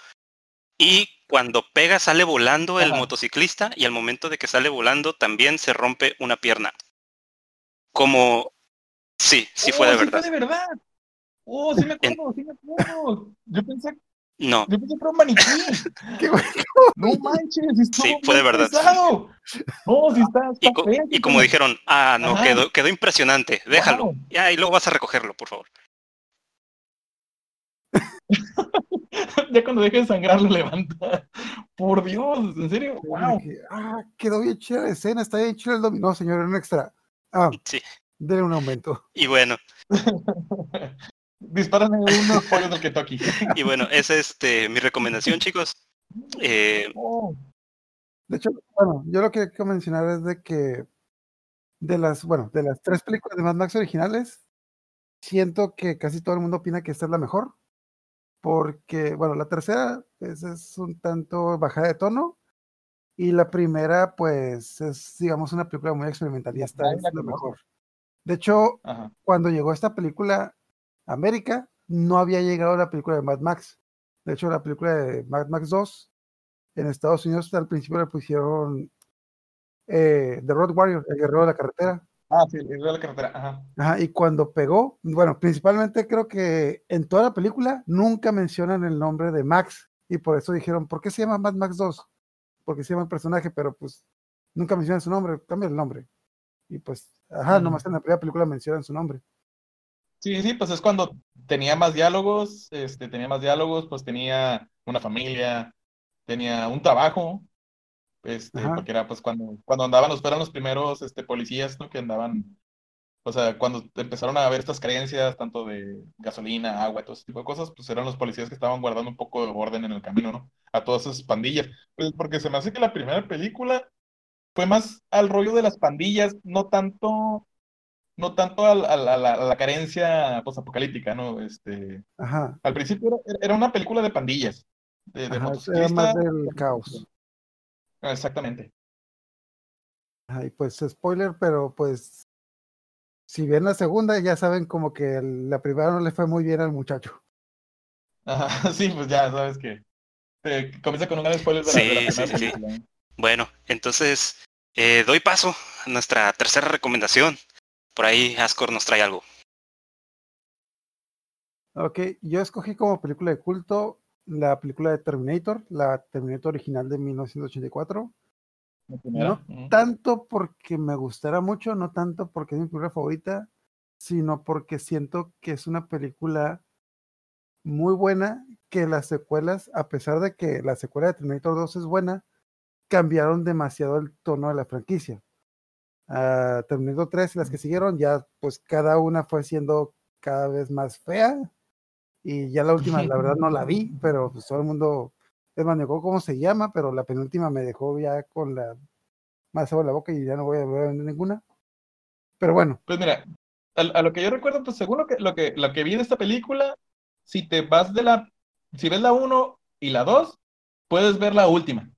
Y cuando pega sale volando el Ajá. motociclista y al momento de que sale volando también se rompe una pierna. Como, sí, sí fue Oh, de verdad. fue de verdad. Oh, sí me acuerdo, sí me acuerdo. Yo pensé, No, que era un maniquí. <laughs> Qué bueno. No manches, estuvo Sí, fue de verdad. pesado. No, sí está, está y, co- fea, y como dijeron, ah, no, Ajá. quedó, quedó impresionante, déjalo. Wow. Ya, y luego vas a recogerlo, por favor. <laughs> ya cuando deje de sangrar lo levanta. Por Dios, en serio, wow. Ah, quedó bien chida la escena, está bien chida el dominó. No, señor, era un extra. Ah, Sí. denle un aumento. Y bueno, <laughs> Disparan unos pollos del Kentucky. <laughs> y bueno, esa es este, mi recomendación, chicos. Eh, Oh, De hecho, bueno, yo lo que quiero mencionar es de que de las, bueno, de las tres películas de Mad Max originales, siento que casi todo el mundo opina que esta es la mejor. Porque, bueno, la tercera pues, es un tanto bajada de tono. Y la primera, pues, es, digamos, una película muy experimental. Y esta es la mejor. De hecho, ajá. cuando llegó esta película América, no había llegado la película de Mad Max. De hecho, la película de Mad Max 2 en Estados Unidos al principio le pusieron eh, The Road Warrior, el guerrero de la carretera. Ah, sí, es de la carretera. Ajá. Ajá, y cuando pegó, bueno, principalmente creo que en toda la película nunca mencionan el nombre de Max. Y por eso dijeron, ¿por qué se llama Mad Max 2? Porque se llama el personaje, pero pues nunca mencionan su nombre, cambia el nombre. Y pues, ajá, nomás en la primera película mencionan su nombre. Sí, sí, pues es cuando tenía más diálogos, este, tenía más diálogos, pues tenía una familia, tenía un trabajo, este, Ajá. porque era pues cuando, cuando andaban, los fueron los primeros, este, policías, ¿no? Que andaban, o sea, cuando empezaron a ver estas creencias, tanto de gasolina, agua, todo ese tipo de cosas, pues eran los policías que estaban guardando un poco de orden en el camino, ¿no? A todas esas pandillas. Pues porque se me hace que la primera película fue más al rollo de las pandillas, no tanto no tanto a, la, a la carencia posapocalíptica, ¿no? Este, Ajá. al principio era, era una película de pandillas, de, de Ajá, era más motociclistas. del caos. Ah, Exactamente. Ajá, y pues spoiler, pero pues si bien la segunda, ya saben como que el- la primera no le fue muy bien al muchacho. Ajá, <laughs> sí, pues ya sabes que comienza con un gran spoiler de la, de la Sí, sí, primera sí, bueno, entonces eh, doy paso a nuestra tercera recomendación. Por ahí Ascor nos trae algo. Ok, yo escogí como película de culto la película de Terminator, la Terminator original de 1984. La primera. No tanto porque me gustara mucho, no tanto porque es mi película favorita, sino porque siento que es una película muy buena, que las secuelas, a pesar de que la secuela de Terminator 2 es buena, cambiaron demasiado el tono de la franquicia. Ah, Terminator 3 y las que siguieron ya, pues cada una fue siendo cada vez más fea Y ya la última, la verdad, no la vi, <laughs> pero pues todo el mundo, es más, acuerdo cómo se llama, pero la penúltima me dejó ya con la más sobre la boca y ya no voy a ver ninguna. Pero bueno, Pues mira, a, a lo que yo recuerdo, pues según lo que, lo que, lo que vi de esta película, si te vas de la, si ves la 1 y la 2, puedes ver la última.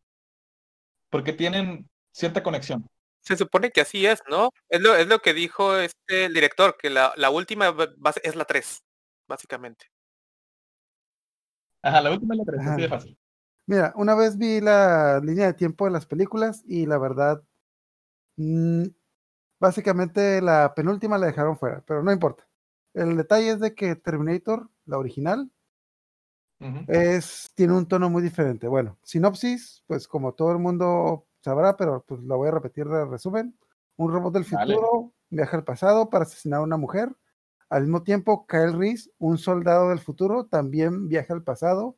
Porque tienen cierta conexión. Se supone que así es, ¿no? Es lo, es lo que dijo este el director, que la, la última es la 3, básicamente. Ajá, la última es la 3, Ajá. así de fácil. Mira, una vez vi la línea de tiempo de las películas y la verdad, mm, básicamente la penúltima la dejaron fuera, pero no importa. El detalle es de que Terminator, la original, es, tiene un tono muy diferente. Bueno, sinopsis, pues como todo el mundo sabrá, pero pues la voy a repetir de resumen. Un robot del Dale. futuro viaja al pasado para asesinar a una mujer. Al mismo tiempo, Kyle Reese, un soldado del futuro, también viaja al pasado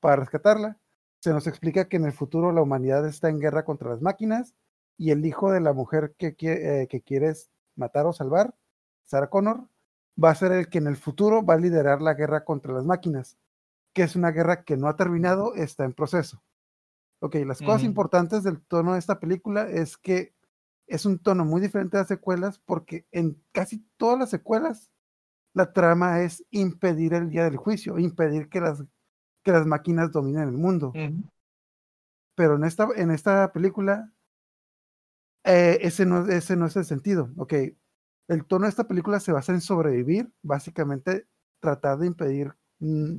para rescatarla. Se nos explica que en el futuro la humanidad está en guerra contra las máquinas y el hijo de la mujer que, eh, que quieres matar o salvar, Sarah Connor, va a ser el que en el futuro va a liderar la guerra contra las máquinas que es una guerra que no ha terminado, está en proceso. Ok, las cosas importantes del tono de esta película es que es un tono muy diferente a las secuelas porque en casi todas las secuelas la trama es impedir el día del juicio, impedir que las, que las máquinas dominen el mundo. Pero en esta, en esta película eh, ese, no, ese no es el sentido. Ok, el tono de esta película se basa en sobrevivir, básicamente tratar de impedir mm,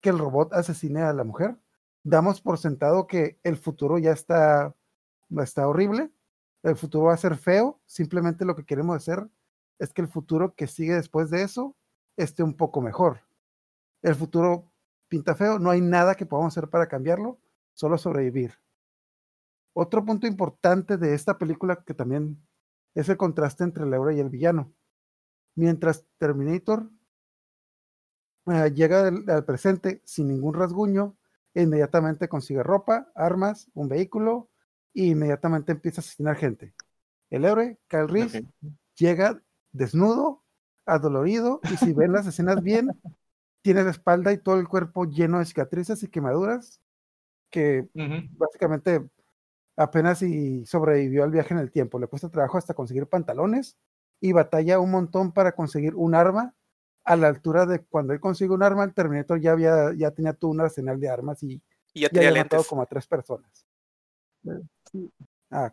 que el robot asesine a la mujer. Damos por sentado que el futuro ya está, está horrible, el futuro va a ser feo, simplemente lo que queremos hacer es que el futuro que sigue después de eso esté un poco mejor. El futuro pinta feo, no hay nada que podamos hacer para cambiarlo, solo sobrevivir. Otro punto importante de esta película que también es el contraste entre el héroe y el villano. Mientras Terminator eh, llega al presente sin ningún rasguño, e inmediatamente consigue ropa, armas, un vehículo e inmediatamente empieza a asesinar gente. El héroe, Kyle Reese, llega desnudo, adolorido, y si ven las escenas bien, <laughs> tiene la espalda y todo el cuerpo lleno de cicatrices y quemaduras, que básicamente apenas si sobrevivió al viaje en el tiempo. Le cuesta trabajo hasta conseguir pantalones y batalla un montón para conseguir un arma a la altura de cuando él consigue un arma, el Terminator ya había, ya tenía todo un arsenal de armas y Y ya ya tenía había matado como a tres personas. Ah,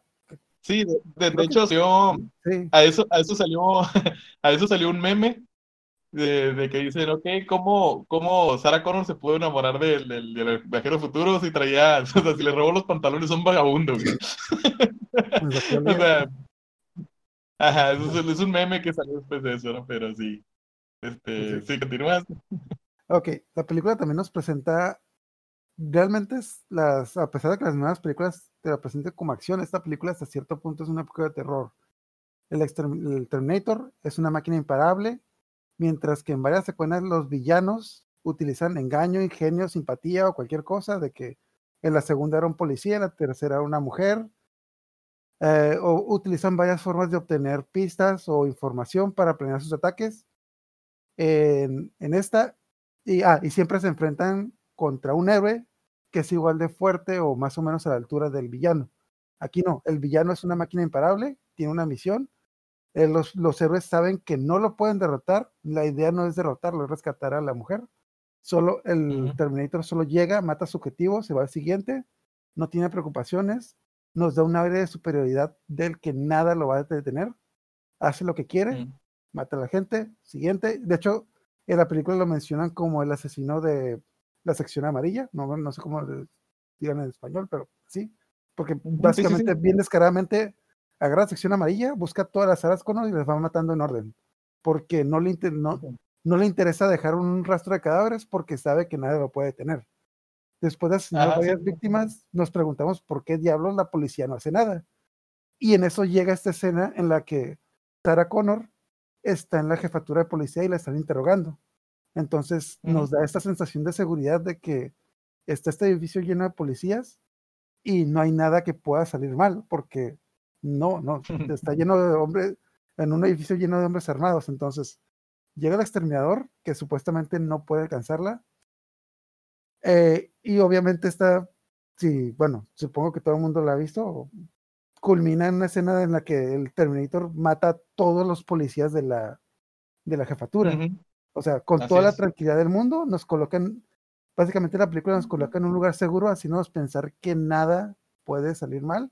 Sí, de, de- de Creo que- hecho, salió- sí, a eso, a eso salió, <laughs> a eso salió un meme de, de que dicen, ok, ¿cómo, cómo Sarah Connor se pudo enamorar del, del, del viajero futuro si traía, <laughs> o sea, si le robó los pantalones a un vagabundo, <laughs> pues, O sea, ajá, eso es, es un meme que salió después de eso, ¿no? Pero sí, este, Sí. sí, continúas. Ok, la película también nos presenta, realmente es las, a pesar de que las nuevas películas te la presentan como acción, esta película hasta cierto punto es una película de terror. El, el Terminator es una máquina imparable, mientras que en varias secuencias los villanos utilizan engaño, ingenio, simpatía o cualquier cosa, de que en la segunda era un policía, en la tercera era una mujer, eh, o utilizan varias formas de obtener pistas o información para planear sus ataques. En, en esta, y, ah, y siempre se enfrentan contra un héroe que es igual de fuerte o más o menos a la altura del villano. Aquí no, el villano es una máquina imparable, tiene una misión. eh, los, los héroes saben que no lo pueden derrotar. La idea no es derrotarlo, es rescatar a la mujer. Solo el. Terminator solo llega, mata su objetivo, se va al siguiente, no tiene preocupaciones, nos da un aire de superioridad del que nada lo va a detener, hace lo que quiere, Mm. Mata a la gente, siguiente. De hecho, en la película lo mencionan como el asesino de la sección amarilla, no, no sé cómo le digan en español, pero sí, porque Ujú, sí, sí, básicamente, sí. bien descaradamente, agarra la sección amarilla, busca todas las aras con y las va matando en orden, porque no le, no, no le interesa dejar un rastro de cadáveres porque sabe que nadie lo puede detener. Después de asesinar a sí, varias víctimas, nos preguntamos por qué diablos la policía no hace nada. Y en eso llega esta escena en la que Sarah Connor está en la jefatura de policía y la están interrogando. Entonces nos da esta sensación de seguridad de que está este edificio lleno de policías y no hay nada que pueda salir mal, porque no, no, <laughs> está lleno de hombres, en un edificio lleno de hombres armados. Entonces, llega el exterminador, que supuestamente no puede alcanzarla. Eh, y obviamente está, sí, bueno, supongo que todo el mundo la ha visto, culmina en una escena en la que el Terminator mata a todos los policías de la, de la jefatura. O sea, con Así toda la tranquilidad del mundo, nos colocan, básicamente la película nos coloca en un lugar seguro, haciéndonos pensar que nada puede salir mal,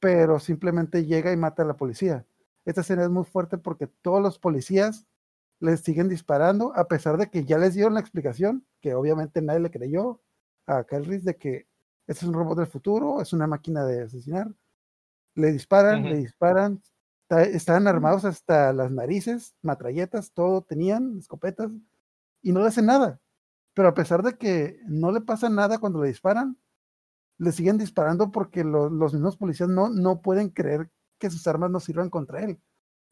pero simplemente llega y mata a la policía. Esta escena es muy fuerte porque todos los policías les siguen disparando, a pesar de que ya les dieron la explicación, que obviamente nadie le creyó a Kyle de que este es un robot del futuro, es una máquina de asesinar. Le disparan, le disparan, ta- estaban armados hasta las narices, matralletas, todo tenían, escopetas, y no le hacen nada. Pero a pesar de que no le pasa nada cuando le disparan, le siguen disparando porque lo- los mismos policías no, no pueden creer que sus armas no sirvan contra él.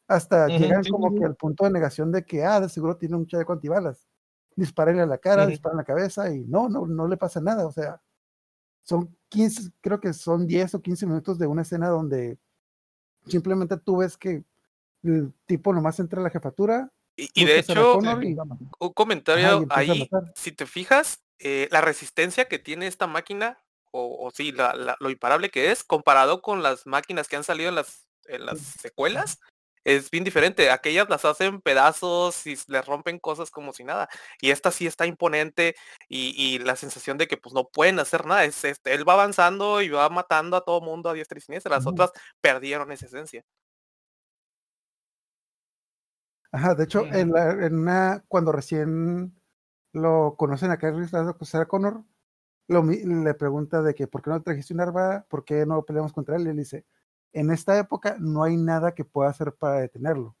Hasta llegan como que al punto de negación de que, ah, de seguro tiene un chaleco antibalas. Dispárenle a la cara, disparan a la cabeza y no, no, no le pasa nada. O sea, son 15, creo que son 10 o 15 minutos de una escena donde simplemente tú ves que el tipo nomás entra a la jefatura. Y, y de hecho, y- un comentario ahí, si te fijas, eh, la resistencia que tiene esta máquina, o, o sí, la- la- lo imparable que es, comparado con las máquinas que han salido en las, en las secuelas, es bien diferente. Aquellas las hacen pedazos y les rompen cosas como si nada. Y esta sí está imponente y, y la sensación de que pues no pueden hacer nada. Es, este, él va avanzando y va matando a todo mundo a diestra y siniestra. Las otras perdieron esa esencia. Ajá, de hecho, en, la- en una, cuando recién lo conocen a Reese, a Sarah Connor, lo, le pregunta de que por qué no trajiste un arma, por qué no peleamos contra él, y él dice, en esta época no hay nada que pueda hacer para detenerlo.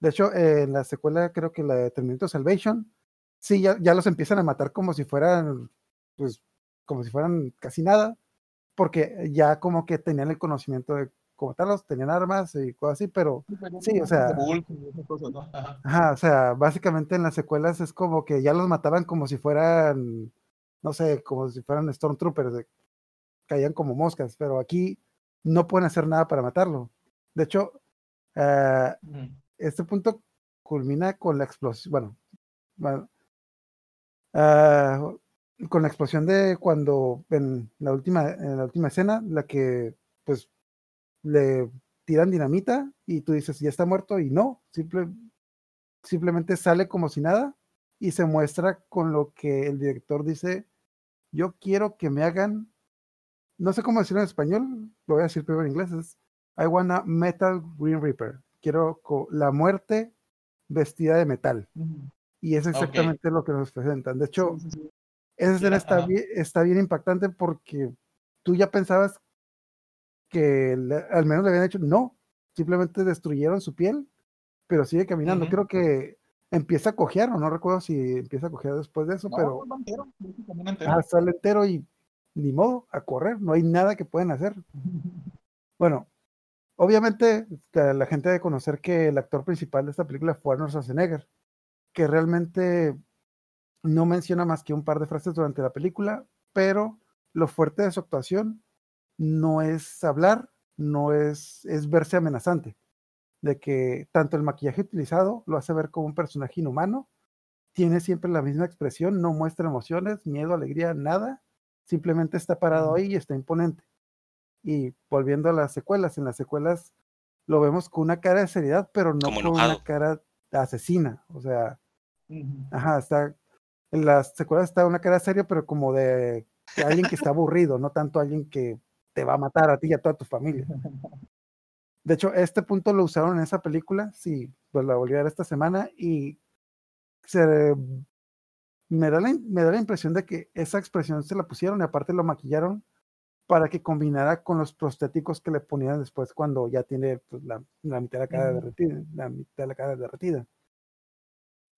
De hecho, eh, en la secuela, creo que la de Terminator Salvation, sí, ya, ya los empiezan a matar como si fueran, pues, como si fueran casi nada, porque ya como que tenían el conocimiento de cómo matarlos, tenían armas y cosas así, pero Sí, o sea- o sea, básicamente en las secuelas es como que ya los mataban como si fueran, no sé, como si fueran Stormtroopers, de- caían como moscas, pero aquí no pueden hacer nada para matarlo. De hecho, ah, Ujú. este punto culmina con la explosión, bueno, bueno, ah, con la explosión de cuando en la última, en la última escena, la que pues le tiran dinamita y tú dices, ya está muerto y no, simple, simplemente sale como si nada y se muestra con lo que el director dice, yo quiero que me hagan, no sé cómo decirlo en español, lo voy a decir primero en inglés, es I wanna Metal Green Reaper, quiero la muerte vestida de metal. Ujú. Y es exactamente lo que nos presentan. De hecho, Sí, sí, sí. esa escena está bien, está bien impactante porque tú ya pensabas que le- al menos le habían hecho, no, simplemente destruyeron su piel, pero sigue caminando. Creo que empieza a cojear, o no recuerdo si empieza a cojear después de eso, No, pero no, entero, entero. ah, sale entero y ni modo, a correr, no hay nada que pueden hacer. <laughs> Bueno, obviamente la, la gente debe conocer que el actor principal de esta película fue Arnold Schwarzenegger, que realmente no menciona más que un par de frases durante la película, pero lo fuerte de su actuación no es hablar, no es, es verse amenazante, de que tanto el maquillaje utilizado lo hace ver como un personaje inhumano, tiene siempre la misma expresión, no muestra emociones, miedo, alegría, nada, simplemente está parado ahí y está imponente. Y volviendo a las secuelas, en las secuelas lo vemos con una cara de seriedad, pero no Como con una cara asesina, o sea. Ajá, está. En las secuelas está una cara seria, pero como de alguien que está aburrido, no tanto alguien que te va a matar a ti y a toda tu familia. De hecho, este punto lo usaron en esa película, sí, pues la volví a ver esta semana y se, me, da la, me da la impresión de que esa expresión se la pusieron y aparte lo maquillaron para que combinara con los prostéticos que le ponían después cuando ya tiene pues, la, la mitad de la cara derretida, la mitad de la cara derretida.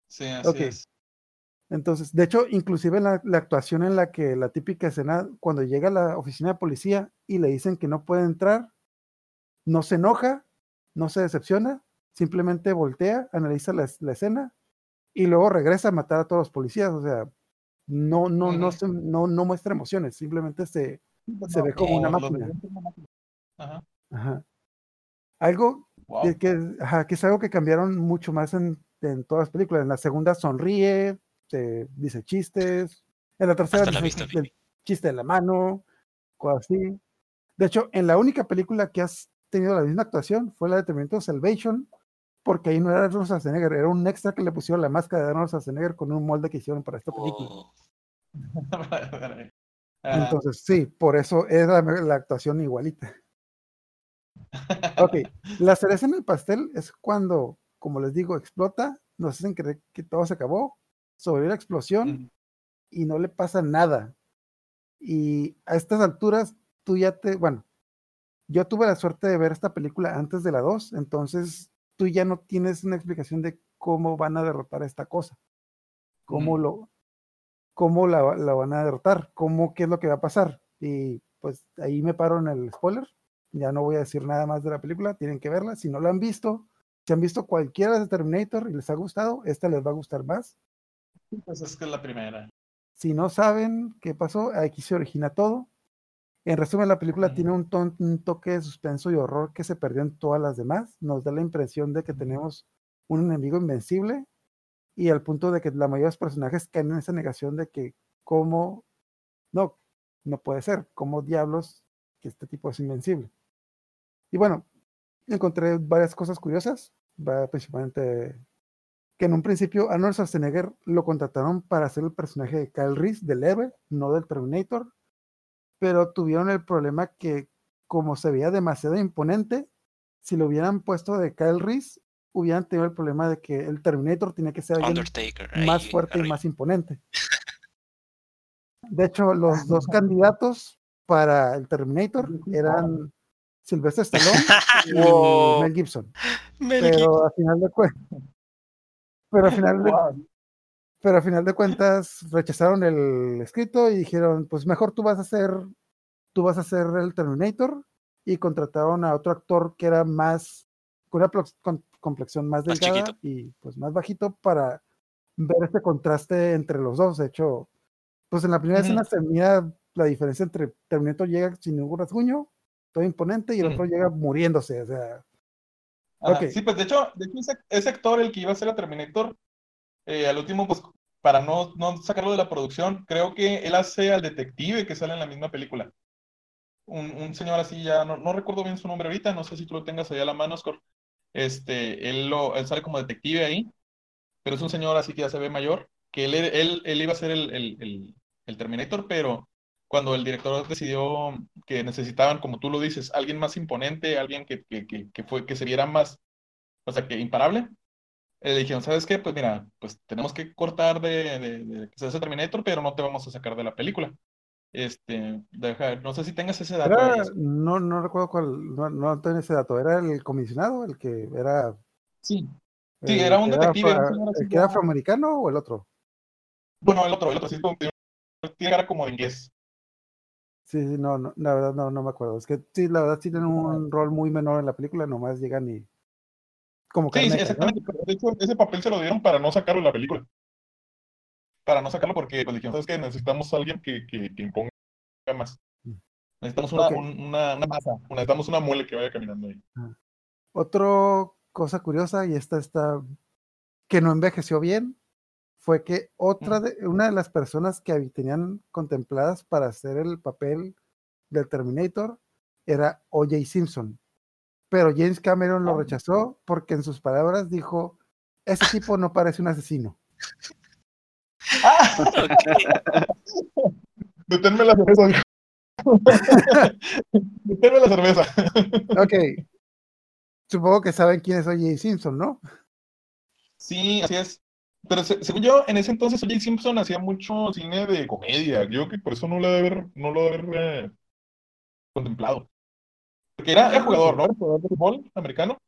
Sí, así Ok. es. Entonces, de hecho, inclusive la, la actuación en la que la típica escena, cuando llega a la oficina de policía y le dicen que no puede entrar, no se enoja, no se decepciona, simplemente voltea, analiza la, la escena y luego regresa a matar a todos los policías. O sea, no, no, no, se- no, no muestra emociones, simplemente se, se ve como una máquina. Ajá. ajá. Algo Wow. que, que- ajá, que es algo que cambiaron mucho más en en todas las películas. En la segunda sonríe, te dice chistes. En la tercera dice vista, el baby. chiste de la mano, cosas así. De hecho, en la única película que has tenido la misma actuación fue la de Terminator Salvation, porque ahí no era Arnold Schwarzenegger, era un extra que le pusieron la máscara de Arnold Schwarzenegger con un molde que hicieron para esta película. Oh, <laughs> Ah, Entonces, sí, por eso es la, la actuación igualita. <laughs> Ok, la cereza en el pastel es cuando, como les digo, explota, nos hacen creer que todo se acabó, sobrevive la explosión Ujú. y no le pasa nada. Y a estas alturas, tú ya te, bueno, yo tuve la suerte de ver esta película antes de la 2, entonces tú ya no tienes una explicación de cómo van a derrotar a esta cosa, cómo lo, cómo la, la van a derrotar, cómo, qué es lo que va a pasar. Y pues ahí me paro en el spoiler, ya no voy a decir nada más de la película, tienen que verla, si no la han visto, si han visto cualquiera de Terminator y les ha gustado, esta les va a gustar más. Pues es que es la primera. Si no saben qué pasó, aquí se origina todo. En resumen, la película tiene un, un toque de suspenso y horror que se perdió en todas las demás. Nos da la impresión de que tenemos un enemigo invencible y al punto de que la mayoría de los personajes caen en esa negación de que cómo, no, no puede ser, cómo diablos que este tipo es invencible. Y bueno, encontré varias cosas curiosas, principalmente que en un principio Arnold Schwarzenegger lo contrataron para hacer el personaje de Kyle Reese del héroe, no del Terminator, pero tuvieron el problema que como se veía demasiado imponente, si lo hubieran puesto de Kyle Reese, hubieran tenido el problema de que el Terminator tenía que ser alguien Undertaker. ahí más fuerte y más imponente. <laughs> De hecho, los dos candidatos para el Terminator eran Sylvester Stallone <laughs> y Wow. Mel Gibson. Mel Gibson. Pero a final de cuentas, pero a final de, Wow. Pero a final de cuentas rechazaron el escrito y dijeron, pues mejor tú vas a ser, tú vas a ser el Terminator y contrataron a otro actor que era más, con una con- complexión más delgada y pues más bajito para ver este contraste entre los dos. De hecho, pues en la primera escena se mira la diferencia entre Terminator llega sin ningún rasguño, todo imponente, y el otro llega muriéndose. O sea, Ajá, Ok. Sí, pues de hecho, de hecho ese, ese actor, el que iba a ser a Terminator, eh, al último, pues para no, no sacarlo de la producción, creo que él hace al detective que sale en la misma película. Un, un señor así, ya no, no recuerdo bien su nombre ahorita, no sé si tú lo tengas allá a la mano, Oscar. Este, él, lo, él sale como detective ahí, pero es un señor así que ya se ve mayor, que él, él, él iba a ser el, el, el, el Terminator, pero cuando el director decidió que necesitaban, como tú lo dices, alguien más imponente, alguien que, que, que, que fue, que se viera más, o sea, que imparable, eh, le dijeron, ¿sabes qué? Pues mira, pues tenemos que cortar de, de, de que se hace Terminator, pero no te vamos a sacar de la película. Este, deja, no sé si tengas ese dato. era- no, no recuerdo cuál, no, no tengo ese dato, era el comisionado, el que era... Sí, Sí, el era un detective, un señor así ¿El que era afroamericano o el otro? bueno, el otro, el otro, sí, tiene cara como de inglés. Sí, sí, no, no, la verdad no, no me acuerdo. Es que sí, la verdad sí tienen un rol muy menor en la película, nomás llegan y... Como Sí, ¿no? exactamente. pero De hecho, ese papel se lo dieron para no sacarlo de la película. Para no sacarlo porque pues, dijeron, ¿sabes qué? Necesitamos a alguien que, que, que imponga más. Mm. Necesitamos una, un- una, una masa, necesitamos una muele que vaya caminando ahí. Otra cosa curiosa, y esta está que no envejeció bien, fue que otra de, una de las personas que tenían contempladas para hacer el papel del Terminator era O.J. Simpson. Pero James Cameron lo Oh. rechazó porque en sus palabras dijo, ese tipo no parece un asesino. <laughs> Deténme la cerveza. <laughs> Deténme la cerveza. <laughs> Ok. Supongo que saben quién es O.J. Simpson, ¿no? Sí, así es. Pero se- según yo, en ese entonces O.J. Simpson hacía mucho cine de comedia. Yo creo que por eso no lo debe haber, no lo debe haber eh, contemplado. Porque era, era jugador, ¿no? Era jugador de fútbol americano,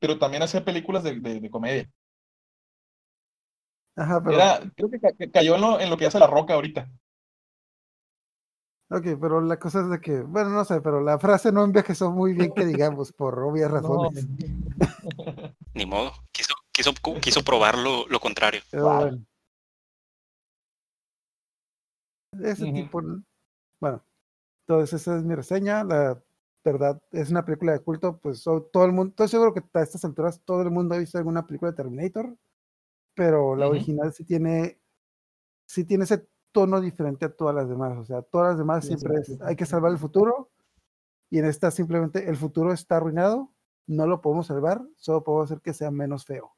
pero también hacía películas de, de- de comedia. Ajá, pero, Era, creo que ca- que cayó en lo, en lo que hace La Roca ahorita. ok, pero la cosa es de que, bueno, no sé, pero la frase no envejeció muy bien, que digamos, por obvias <laughs> razones. <laughs> Ni modo. Quiso, quiso, quiso probar lo, lo contrario. Pero Wow. bueno. Ese tipo, ¿no? bueno, entonces esa es mi reseña. La verdad, es una película de culto, pues so- todo el mundo, estoy seguro que a estas alturas todo el mundo ha visto alguna película de Terminator. pero la Ujú. original sí tiene, sí tiene ese tono diferente a todas las demás. O sea, todas las demás Sí, siempre sí, es, sí. hay que salvar el futuro, y en esta simplemente el futuro está arruinado, no lo podemos salvar, solo podemos hacer que sea menos feo.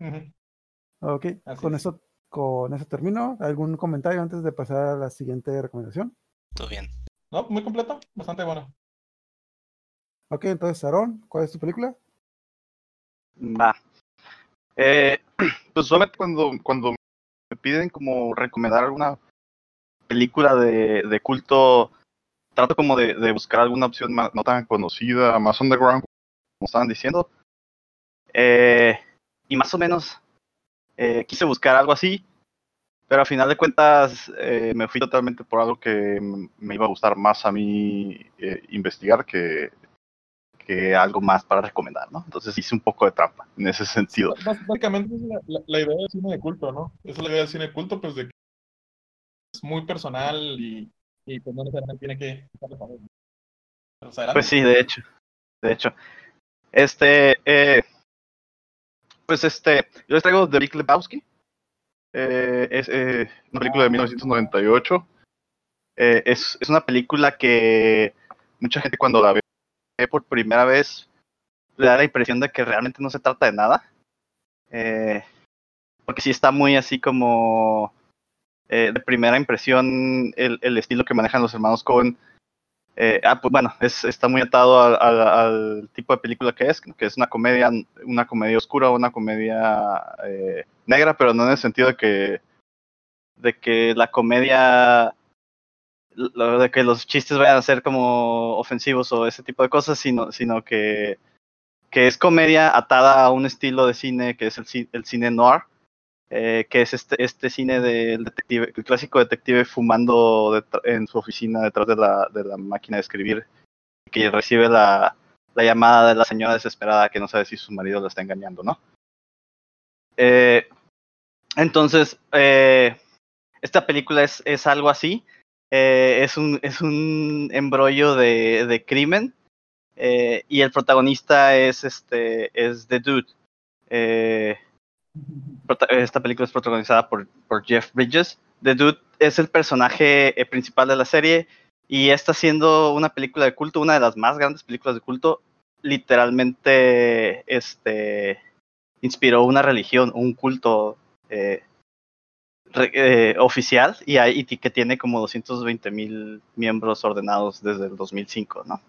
Ujú. Ok, Así con es. eso, con eso termino. ¿Algún comentario antes de pasar a la siguiente recomendación? Todo bien. No, muy completo, bastante bueno. Ok, entonces, Aaron, ¿cuál es tu película? Va. Eh, <clears throat> pues solamente cuando, cuando me piden como recomendar alguna película de, de culto, trato como de, de buscar alguna opción más, no tan conocida, más underground, como estaban diciendo. Eh, y más o menos eh, quise buscar algo así, pero a final de cuentas eh, me fui totalmente por algo que me iba a gustar más a mí eh, investigar que, que algo más para recomendar, ¿no? Entonces hice un poco de trampa en ese sentido. Bás- Básicamente es la, la- la idea del cine de culto, ¿no? Esa es la idea del cine de culto, pues de que es muy personal y, y pues no necesariamente tiene que. ¿no? Pero, pues. Pues sí, de hecho. De hecho. Este, eh, pues este, yo les traigo The Big Lebowski. Eh, es eh, una película de 1998. Eh, es, es una película que mucha gente cuando la ve por primera vez le da la impresión de que realmente no se trata de nada. Eh, porque sí está muy así como eh, de primera impresión el, el estilo que manejan los hermanos Cohen ah, pues bueno, es, está muy atado al, tipo de película que es, que es una comedia, una comedia oscura, una comedia negra, pero no en el sentido de que, de que la comedia, de que los chistes vayan a ser como ofensivos o ese tipo de cosas, sino, sino que, que es comedia atada a un estilo de cine que es el, el cine noir, eh, que es este, este cine del detective, el clásico detective fumando detr- en su oficina detrás de la, de la máquina de escribir, que recibe la, la llamada de la señora desesperada que no sabe si su marido la está engañando, ¿no? Eh, entonces, eh, esta película es, es algo así, eh, es, un, es un embrollo de, de crimen, y el protagonista es, este, es The Dude. Esta película es protagonizada por, por Jeff Bridges. The Dude es el personaje principal de la serie y está siendo una película de culto, una de las más grandes películas de culto. Literalmente, este, inspiró una religión, un culto eh, eh, oficial y, hay, que tiene como 220 mil miembros ordenados desde el 2005, ¿no?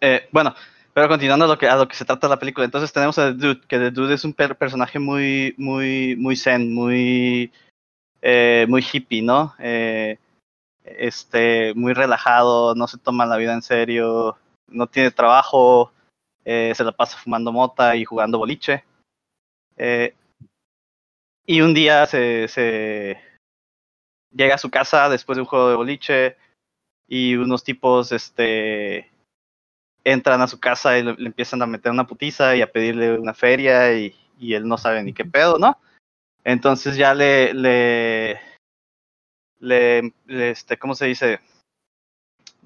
Eh, bueno, pero continuando a lo que se trata la película, entonces tenemos a The Dude, que The Dude es un per- personaje muy muy muy zen, muy eh, muy hippie, ¿no? Este muy relajado, no se toma la vida en serio, no tiene trabajo, eh, se la pasa fumando mota y jugando boliche. Eh, y un día se, se llega a su casa después de un juego de boliche y unos tipos este entran a su casa y le, le empiezan a meter una putiza y a pedirle una feria y, y él no sabe ni qué pedo, ¿no? Entonces ya le, le, le, le, este, ¿cómo se dice?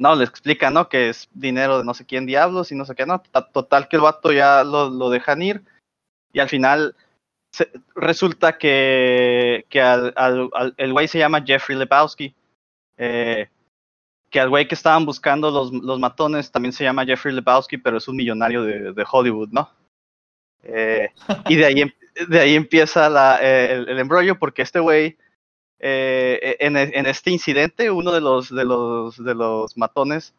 No, le explica, ¿no? Que es dinero de no sé quién diablos y no sé qué, ¿no? Ta- Total que el vato ya lo, lo dejan ir y al final resulta que, que al, el güey se llama Jeffrey Lebowski. Eh, que al güey que estaban buscando los, los matones también se llama Jeffrey Lebowski, pero es un millonario de, de Hollywood, ¿no? Eh, y de ahí, de ahí empieza la, el, el embrollo, porque este güey, eh, en, en este incidente, uno de los, de los, de los matones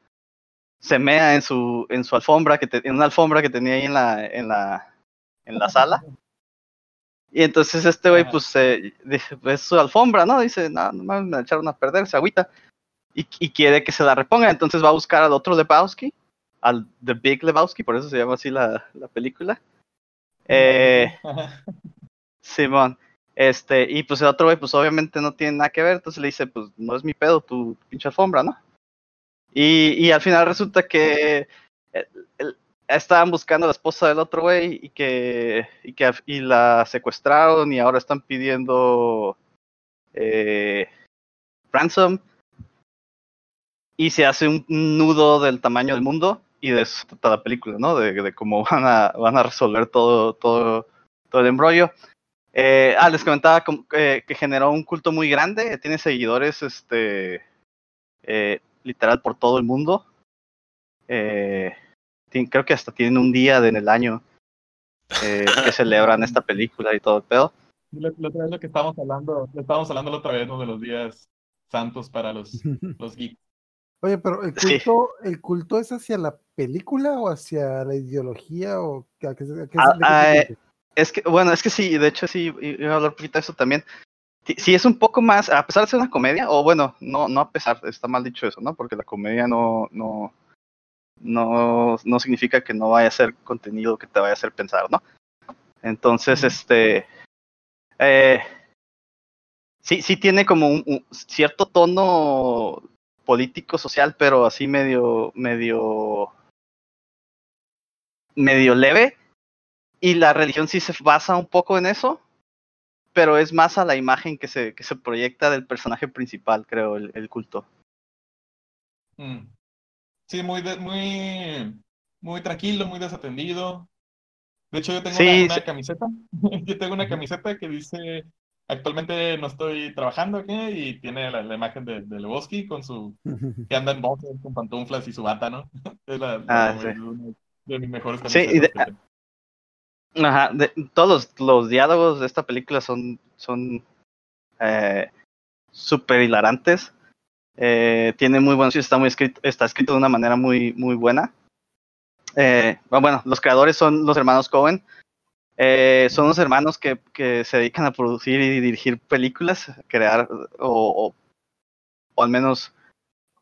se mea en su, en su alfombra, que te- en una alfombra que tenía ahí en la, en la, en la sala. Y entonces este güey, pues, eh, dice, pues su alfombra, ¿no? Dice, no, no me echaron a perder, se agüita. Y, y quiere que se la reponga, entonces va a buscar al otro Lebowski, al The Big Lebowski, por eso se llama así la, la película. Eh. Simón. Este, y pues el otro güey, pues obviamente no tiene nada que ver, entonces le dice, pues no es mi pedo tu pinche alfombra, ¿no? Y, y al final resulta que el- estaban buscando a la esposa del otro güey y que, y que y la secuestraron y ahora están pidiendo eh, ransom y se hace un nudo del tamaño del mundo y de trata la película, ¿no? De, de cómo <laughs> van a, van a resolver todo, todo, todo el embrollo. Eh, ah, les comentaba com- eh, que generó un culto muy grande, tiene seguidores, este, eh, literal por todo el mundo. Eh, tien- creo que hasta tienen un día de- en el año eh, que <laughs> celebran esta película y todo el pedo. La, la otra vez lo que estábamos hablando, lo estábamos hablando la otra vez, ¿no? De los días santos para los, <laughs> los geeks. Oye, pero el Sí. culto, ¿el culto es hacia la película o hacia la ideología o a qué, se- a Es que, bueno, es que sí, de hecho sí, iba a hablar un poquito de eso también. Sí, es un poco más, a pesar de ser una comedia, o bueno, no, no a pesar, está mal dicho eso, ¿no? Porque la comedia no, no, no, no significa que no vaya a ser contenido que te vaya a hacer pensar, ¿no? Entonces, este, eh, sí, sí tiene como un, un cierto tono político, social, pero así medio, medio, medio leve. Y la religión sí se basa un poco en eso, pero es más a la imagen que se, que se proyecta del personaje principal, creo, el, el culto. Mm. Sí, muy, de- muy, muy tranquilo, muy desatendido. De hecho, yo tengo Sí, una, una sí. camiseta. <laughs> Yo tengo una camiseta que dice, actualmente no estoy trabajando aquí, y tiene la, la imagen de, de Lebowski con su, <laughs> que anda en boxers, con pantuflas y su bata, ¿no? <laughs> Es la, Ah, la- sí. una de mis mejores Sí, y camisetas de-. Ajá, de- todos los, diálogos de esta película son, son eh, súper hilarantes. Eh, tiene muy buen, está muy escrito, está escrito de una manera muy, muy buena. Eh, bueno, los creadores son los hermanos Cohen. Eh, son los hermanos que, que se dedican a producir y dirigir películas, crear o, o, al menos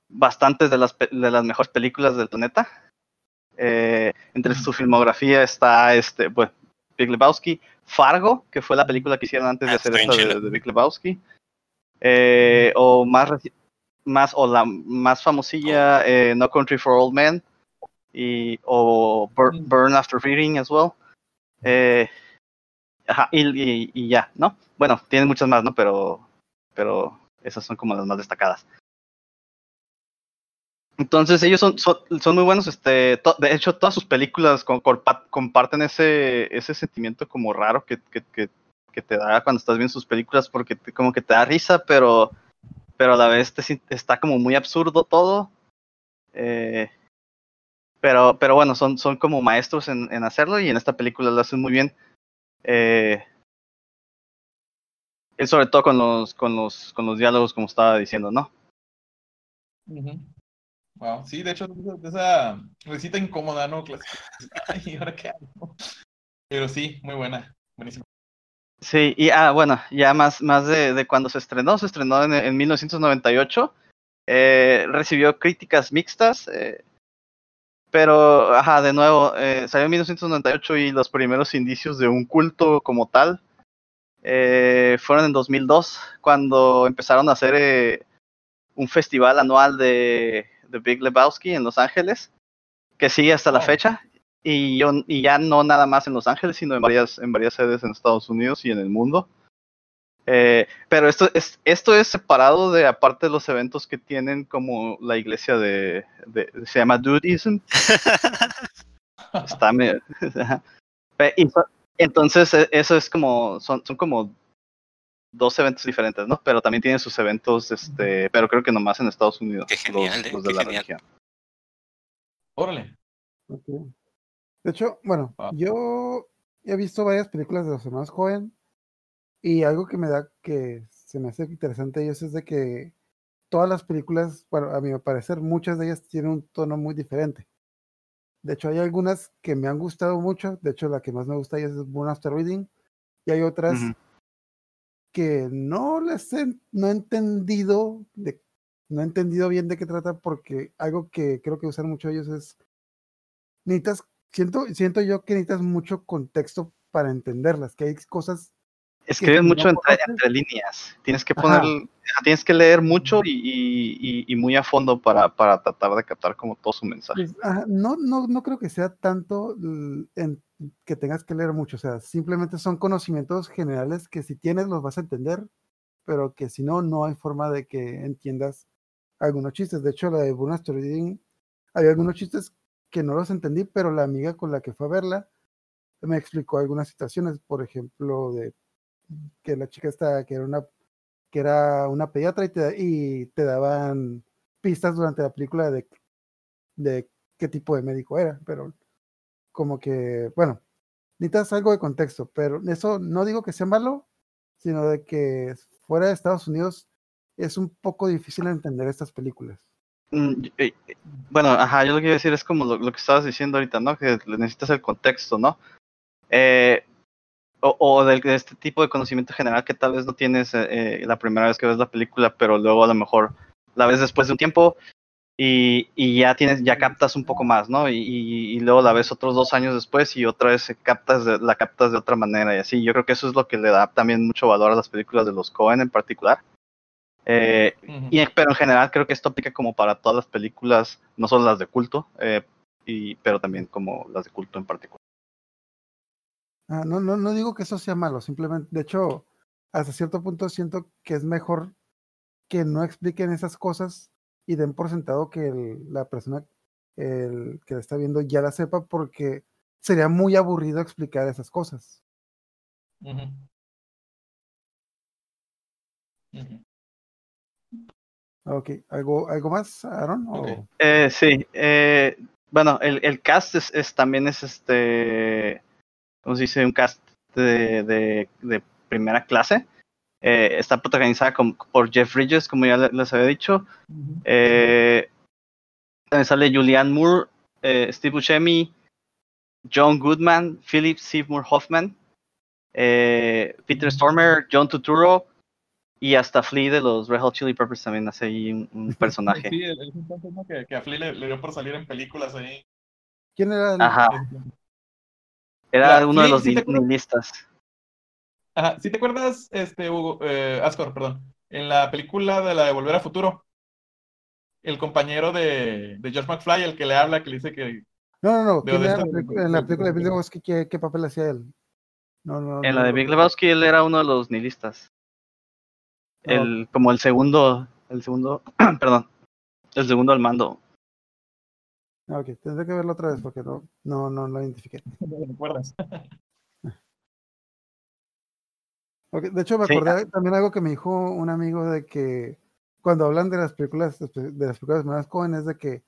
bastantes de las, de las mejores películas del planeta. Entre su filmografía está este, pues, Big Lebowski, Fargo, que fue la película que hicieron antes de Ah, hacer esta de, de Big Lebowski. Eh, o más, más, o la más famosilla, eh, No Country for Old Men, y, o Bur- Mm. Burn After Reading as well. Eh, ajá, y, y- y ya, ¿no? Bueno, tienen muchas más, ¿no? Pero, pero esas son como las más destacadas. Entonces ellos son, son, muy buenos, este, de hecho todas sus películas con- comparten ese, ese sentimiento como raro que, que, te da cuando estás viendo sus películas porque te- como que te da risa, pero, pero a la vez te está como muy absurdo todo. Eh, pero, pero bueno, son, son como maestros en, en hacerlo y en esta película lo hacen muy bien. Eh, sobre todo con los, con los, con los diálogos, como estaba diciendo, ¿no? Ujú. Wow, sí, de hecho, de esa- risita incómoda, ¿no? <laughs> Ay, ¿ahora qué? Pero sí, muy buena, buenísima. Sí, y ah, bueno, ya más, más de, de cuando se estrenó, se estrenó en, en 1998, eh, recibió críticas mixtas, eh, pero, ajá, de nuevo, eh, salió en 1998 y los primeros indicios de un culto como tal eh, fueron en 2002, cuando empezaron a hacer eh, un festival anual de, de Big Lebowski en Los Ángeles, que sigue hasta la Oh. fecha, y, yo, y ya no nada más en Los Ángeles, sino en varias, en varias sedes en Estados Unidos y en el mundo. Eh, pero esto es, esto es separado de aparte de los eventos que tienen como la iglesia de, de- se llama Dudism. <laughs> Está medio- <laughs> entonces e- eso es como, son, son como dos eventos diferentes, ¿no? Pero también tienen sus eventos, este, pero creo que nomás en Estados Unidos. Qué genial, los, eh, qué de la genial. religión. Órale. Ok. De hecho, bueno, Ah. yo he visto varias películas de los hermanos Cohen y algo que me da que se me hace interesante ellos es de que todas las películas, bueno, a mi parecer, muchas de ellas tienen un tono muy diferente. De hecho, hay algunas que me han gustado mucho. De hecho, la que más me gusta es Burn After Reading. Y hay otras. Que no les he, no he entendido de, no he entendido bien de qué trata porque algo que creo que usan mucho ellos es necesitas siento siento yo que necesitas mucho contexto para entenderlas que hay cosas Escriben no mucho entre, líneas. Tienes que Ajá. poner, tienes que leer mucho y, y- y- y muy a fondo para, para tratar de captar como todo su mensaje. pues, ajá, no no no creo que sea tanto en- que tengas que leer mucho o sea simplemente son conocimientos generales que si tienes los vas a entender pero que si no no hay forma de que entiendas algunos chistes. De hecho la de Burn After Reading hay algunos chistes que no los entendí, pero la amiga con la que fue a verla me explicó algunas situaciones, por ejemplo, de que la chica está, que era una, que era una pediatra y te, y te daban pistas durante la película de, de qué tipo de médico era, pero como que, bueno, necesitas algo de contexto, pero eso no digo que sea malo, sino de que fuera de Estados Unidos es un poco difícil entender estas películas. Mm, Bueno, ajá, yo lo que iba a decir es como lo, que estabas diciendo ahorita, ¿no? Que necesitas el contexto, ¿no? Eh, o o de este tipo de conocimiento general que tal vez no tienes eh, eh, la primera vez que ves la película, pero luego a lo mejor la ves después de un tiempo y, y ya tienes, ya captas un poco más, ¿no? Y, y- y luego la ves otros dos años después y otra vez captas de- la captas de otra manera y así. Yo creo que eso es lo que le da también mucho valor a las películas de los Cohen en particular. Eh, y, pero en general creo que esto aplica como para todas las películas, no solo las de culto, eh, y, pero también como las de culto en particular. Ah, no, no, no digo que eso sea malo, simplemente, de hecho, hasta cierto punto siento que es mejor que no expliquen esas cosas y den por sentado que el- la persona el, que la está viendo ya la sepa, porque sería muy aburrido explicar esas cosas. Ujú. Ok, ¿algo, algo más, Aaron? O-. Eh, sí, eh, bueno, el, el cast es, es- también es este, ¿cómo se dice? Un cast de, de, de primera clase. Eh, está protagonizada con- por Jeff Bridges, como ya le- les había dicho. Eh, también sale Julianne Moore, eh, Steve Buscemi, John Goodman, Philip Seymour Hoffman, eh, Peter Stormer, John Turturro y hasta Flea de los Red Hot Chili Peppers también hace ahí un, un <laughs> personaje. Sí, entonces, ¿no? que, que a Flea le, le dio por salir en películas ahí. ¿Quién era el, Ajá, era uno de los ¿sí nihilistas. Ajá, ¿sí te acuerdas, este, Hugo, eh, Ascor, perdón, en la película de la de Volver a Futuro? El compañero de, de George McFly, el que le habla, que le dice que... No, no, no. Veo ¿quién de era esta- en la película, de- Big Lebowski? ¿qué, ¿Qué papel hacía él? No, no, En no la de Big. Lebowski él era uno de los nihilistas. Ah, El, como el segundo, el segundo, <clears throat> perdón, el segundo al mando. Ah, Ok, tendré que verlo otra vez porque no, no, no lo identifiqué. ¿No <laughs> te acuerdas? <laughs> De hecho, me Sí. acordé también algo que me dijo un amigo de que cuando hablan de las películas, de las películas más jóvenes, de que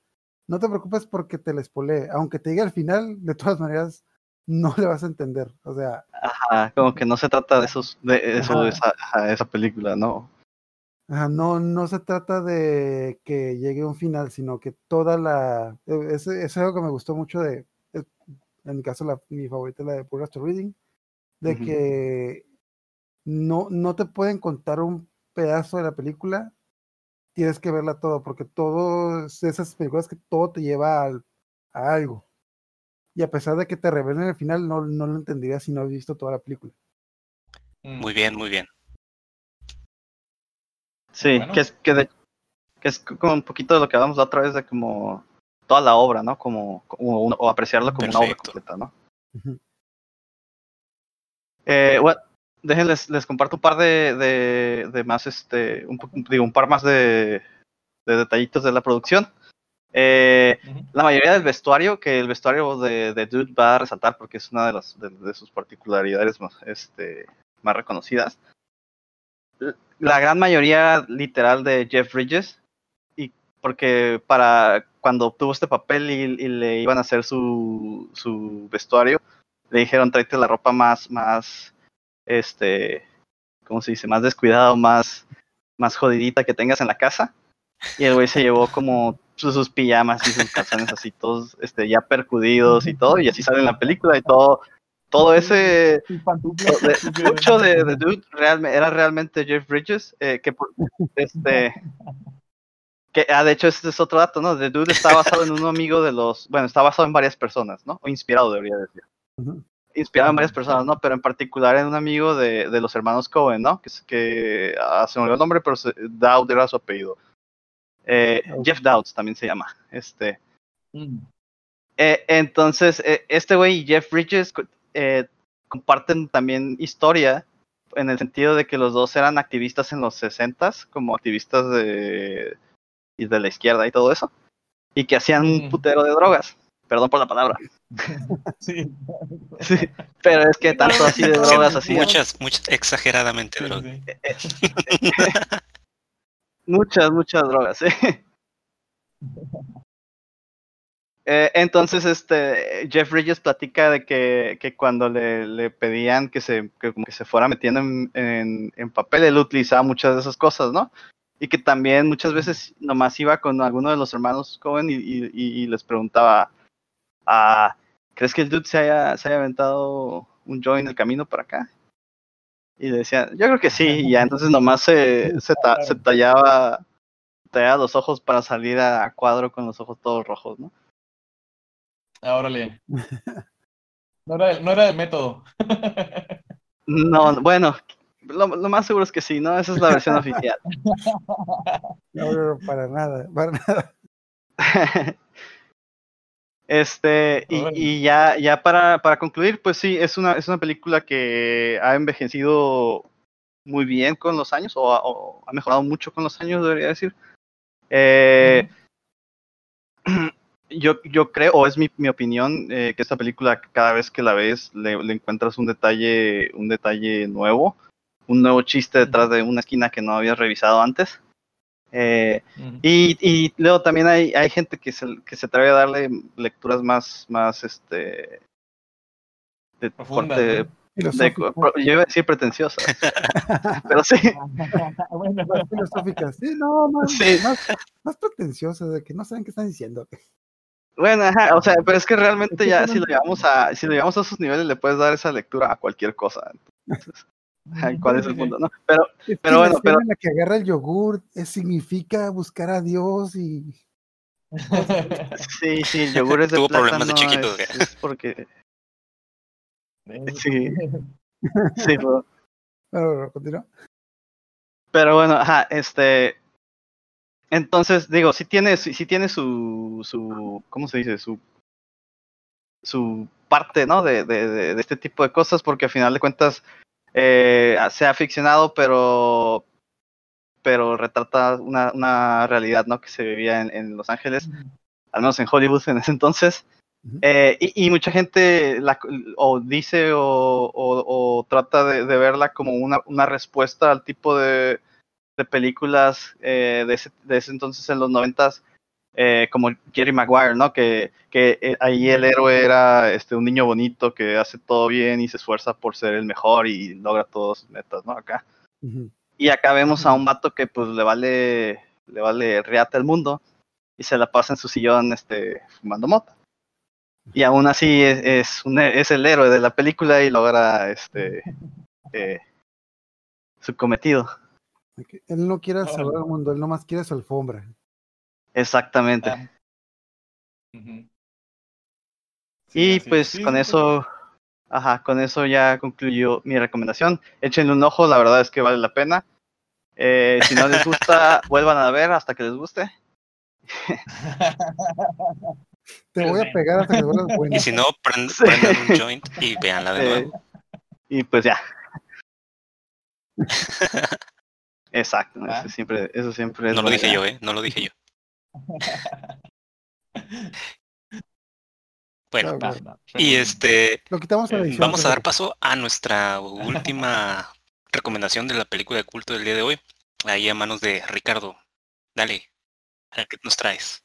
no te preocupes porque te les spoilee, aunque te diga al final, de todas maneras, no le vas a entender. O sea, Ajá, como que no se trata de esos, de eso, esa, ajá, esa película, ¿no? ajá, no, no se trata de que llegue un final, sino que toda la... e- Es, es algo que me gustó mucho de, es- en mi caso, la, mi favorita es la de Purgator Reading, de que no, no te pueden contar un pedazo de la película, tienes que verla todo, porque todas esas películas que todo te lleva al- a algo. Y a pesar de que te revelen el final, no, no lo entenderías si no has visto toda la película. Mm. Muy bien, muy bien. Sí, Bueno. que es, que, de- que es como un poquito de lo que hablamos la otra vez de como toda la obra, ¿no? Como, como una- o apreciarla como una obra completa, ¿no? Eh, bueno, déjenles, les comparto un par de, de, de más, este, un, digo, un par más de, de detallitos de la producción. Eh, la mayoría del vestuario, que el vestuario de, de Dude va a resaltar porque es una de, las, de, de sus particularidades más, este, más reconocidas. La gran mayoría literal de Jeff Bridges, y porque para cuando obtuvo este papel y, y le iban a hacer su, su vestuario, le dijeron tráete la ropa más, más, este, ¿cómo se dice? Más descuidado, más, más jodidita que tengas en la casa. Y el güey se llevó como sus, sus pijamas y sus calzones así todos este, ya percudidos y todo, y así sale en la película y todo, todo ese de- mucho de, de Dude era realmente Jeff Bridges, eh, que por- este que ah, de hecho este es otro dato, ¿no? The Dude está basado en un amigo de los, bueno, está basado en varias personas, ¿no? O inspirado debería decir. Ujú. Inspirado en varias personas, ¿no? Pero en particular en un amigo de, de los hermanos Cohen, ¿no? Que, que ah, se me olvidó el nombre, pero se- Dowd era su apellido. Eh, Ok. Jeff Dowd también se llama. Este, Mm. eh, entonces, eh, este güey y Jeff Bridges eh, comparten también historia en el sentido de que los dos eran activistas en los 60s, como activistas de, y de la izquierda y todo eso, y que hacían un Ujú. putero de drogas. Perdón por la palabra. <laughs> Sí. Sí, pero es que tanto así de drogas así. Muchas, muchas, exageradamente Sí, drogas. sí. Muchas, muchas drogas, sí. <laughs> Eh, entonces, este, Jeff Bridges platica de que, que cuando le, le pedían que se, que como que se fuera metiendo en, en, en papel, él utilizaba muchas de esas cosas, ¿no? Y que también muchas veces nomás iba con alguno de los hermanos Cohen y, y- y- y les preguntaba, ah, ¿crees que el dude se haya, se haya aventado un joint en el camino para acá? Y le decían, yo creo que sí, y ya entonces nomás se, se, ta- se tallaba, tallaba los ojos para salir a, a cuadro con los ojos todos rojos, ¿no? Ah, órale. No era, no era el método. No, bueno, lo, lo más seguro es que sí, ¿no? Esa es la versión oficial. <laughs> No, no, no, para nada, para nada. <laughs> Este, y, ya, ya para, para concluir, pues sí, es una, es una película que ha envejecido muy bien con los años, o, ha- o ha mejorado mucho con los años, debería decir. Eh, <clears throat> yo, yo creo, o es mi, mi opinión, eh, que esta película cada vez que la ves le, le encuentras un detalle, un detalle nuevo, un nuevo chiste detrás de una esquina que no habías revisado antes. Eh, y, y luego también hay, hay gente que se, que se atreve a darle lecturas más, más este de corte- ¿no? de- yo iba a decir pretenciosas. <laughs> pero sí, Bueno, más filosófica. Sí, no, más, Sí. más, más pretenciosas, de que no saben qué están diciendo. bueno, ajá, o sea, pero es que realmente ya si lo llevamos a, si lo llevamos a esos niveles le puedes dar esa lectura a cualquier cosa. Entonces, ¿cuál es el punto? No, pero Es que Pero la bueno, pero- la que agarra el yogur eh, significa buscar a Dios y <laughs> sí, sí, el yogur es de Tuvo problemas de chiquito, es, es porque sí, sí, <laughs> pero- Bueno, bueno, continúa. Pero bueno, ajá, este. Entonces, digo, sí tiene, sí tiene su, su. ¿Cómo se dice? Su. Su parte, ¿no? De, de, de, de este tipo de cosas, porque al final de cuentas eh, se ha ficcionado, pero. Pero retrata una, una realidad, ¿no? Que se vivía en, en Los Ángeles, al menos en Hollywood en ese entonces. Eh, y, y mucha gente la, o dice o, o- o trata de, de verla como una, una respuesta al tipo de, de películas eh, de, ese, de ese entonces en los noventas, eh, como Jerry Maguire, ¿no? Que, que eh, ahí el héroe era este, un niño bonito que hace todo bien y se esfuerza por ser el mejor y logra todas sus metas, ¿no? Acá. Y acá vemos a un vato que pues le vale, le vale riata el mundo y se la pasa en su sillón este, fumando mota. Y aún así es, es, un, es el héroe de la película y logra este eh, su cometido. Él no quiere salvar al mundo, él nomás quiere su alfombra. Exactamente. Ah. Sí, y así- pues sí, con sí, eso, ajá, con eso ya concluyó mi recomendación. Échenle un ojo, la verdad es que vale la pena. Eh, si no les gusta, <laughs> vuelvan a ver hasta que les guste. Te voy a pegar hasta que vuelvas bueno. Y si no, prend- Sí. prendan un joint y véanla de Eh, nuevo. y pues ya. <laughs> Exacto, Ah. eso siempre, eso siempre es No lo dije idea. yo, ¿eh? No lo dije yo. Bueno, Claro, y este, Lo quitamos a la Eh, edición. vamos a dar paso a nuestra última recomendación de la película de culto del día de hoy. Ahí a manos de Ricardo. Dale, a ver ¿qué nos traes?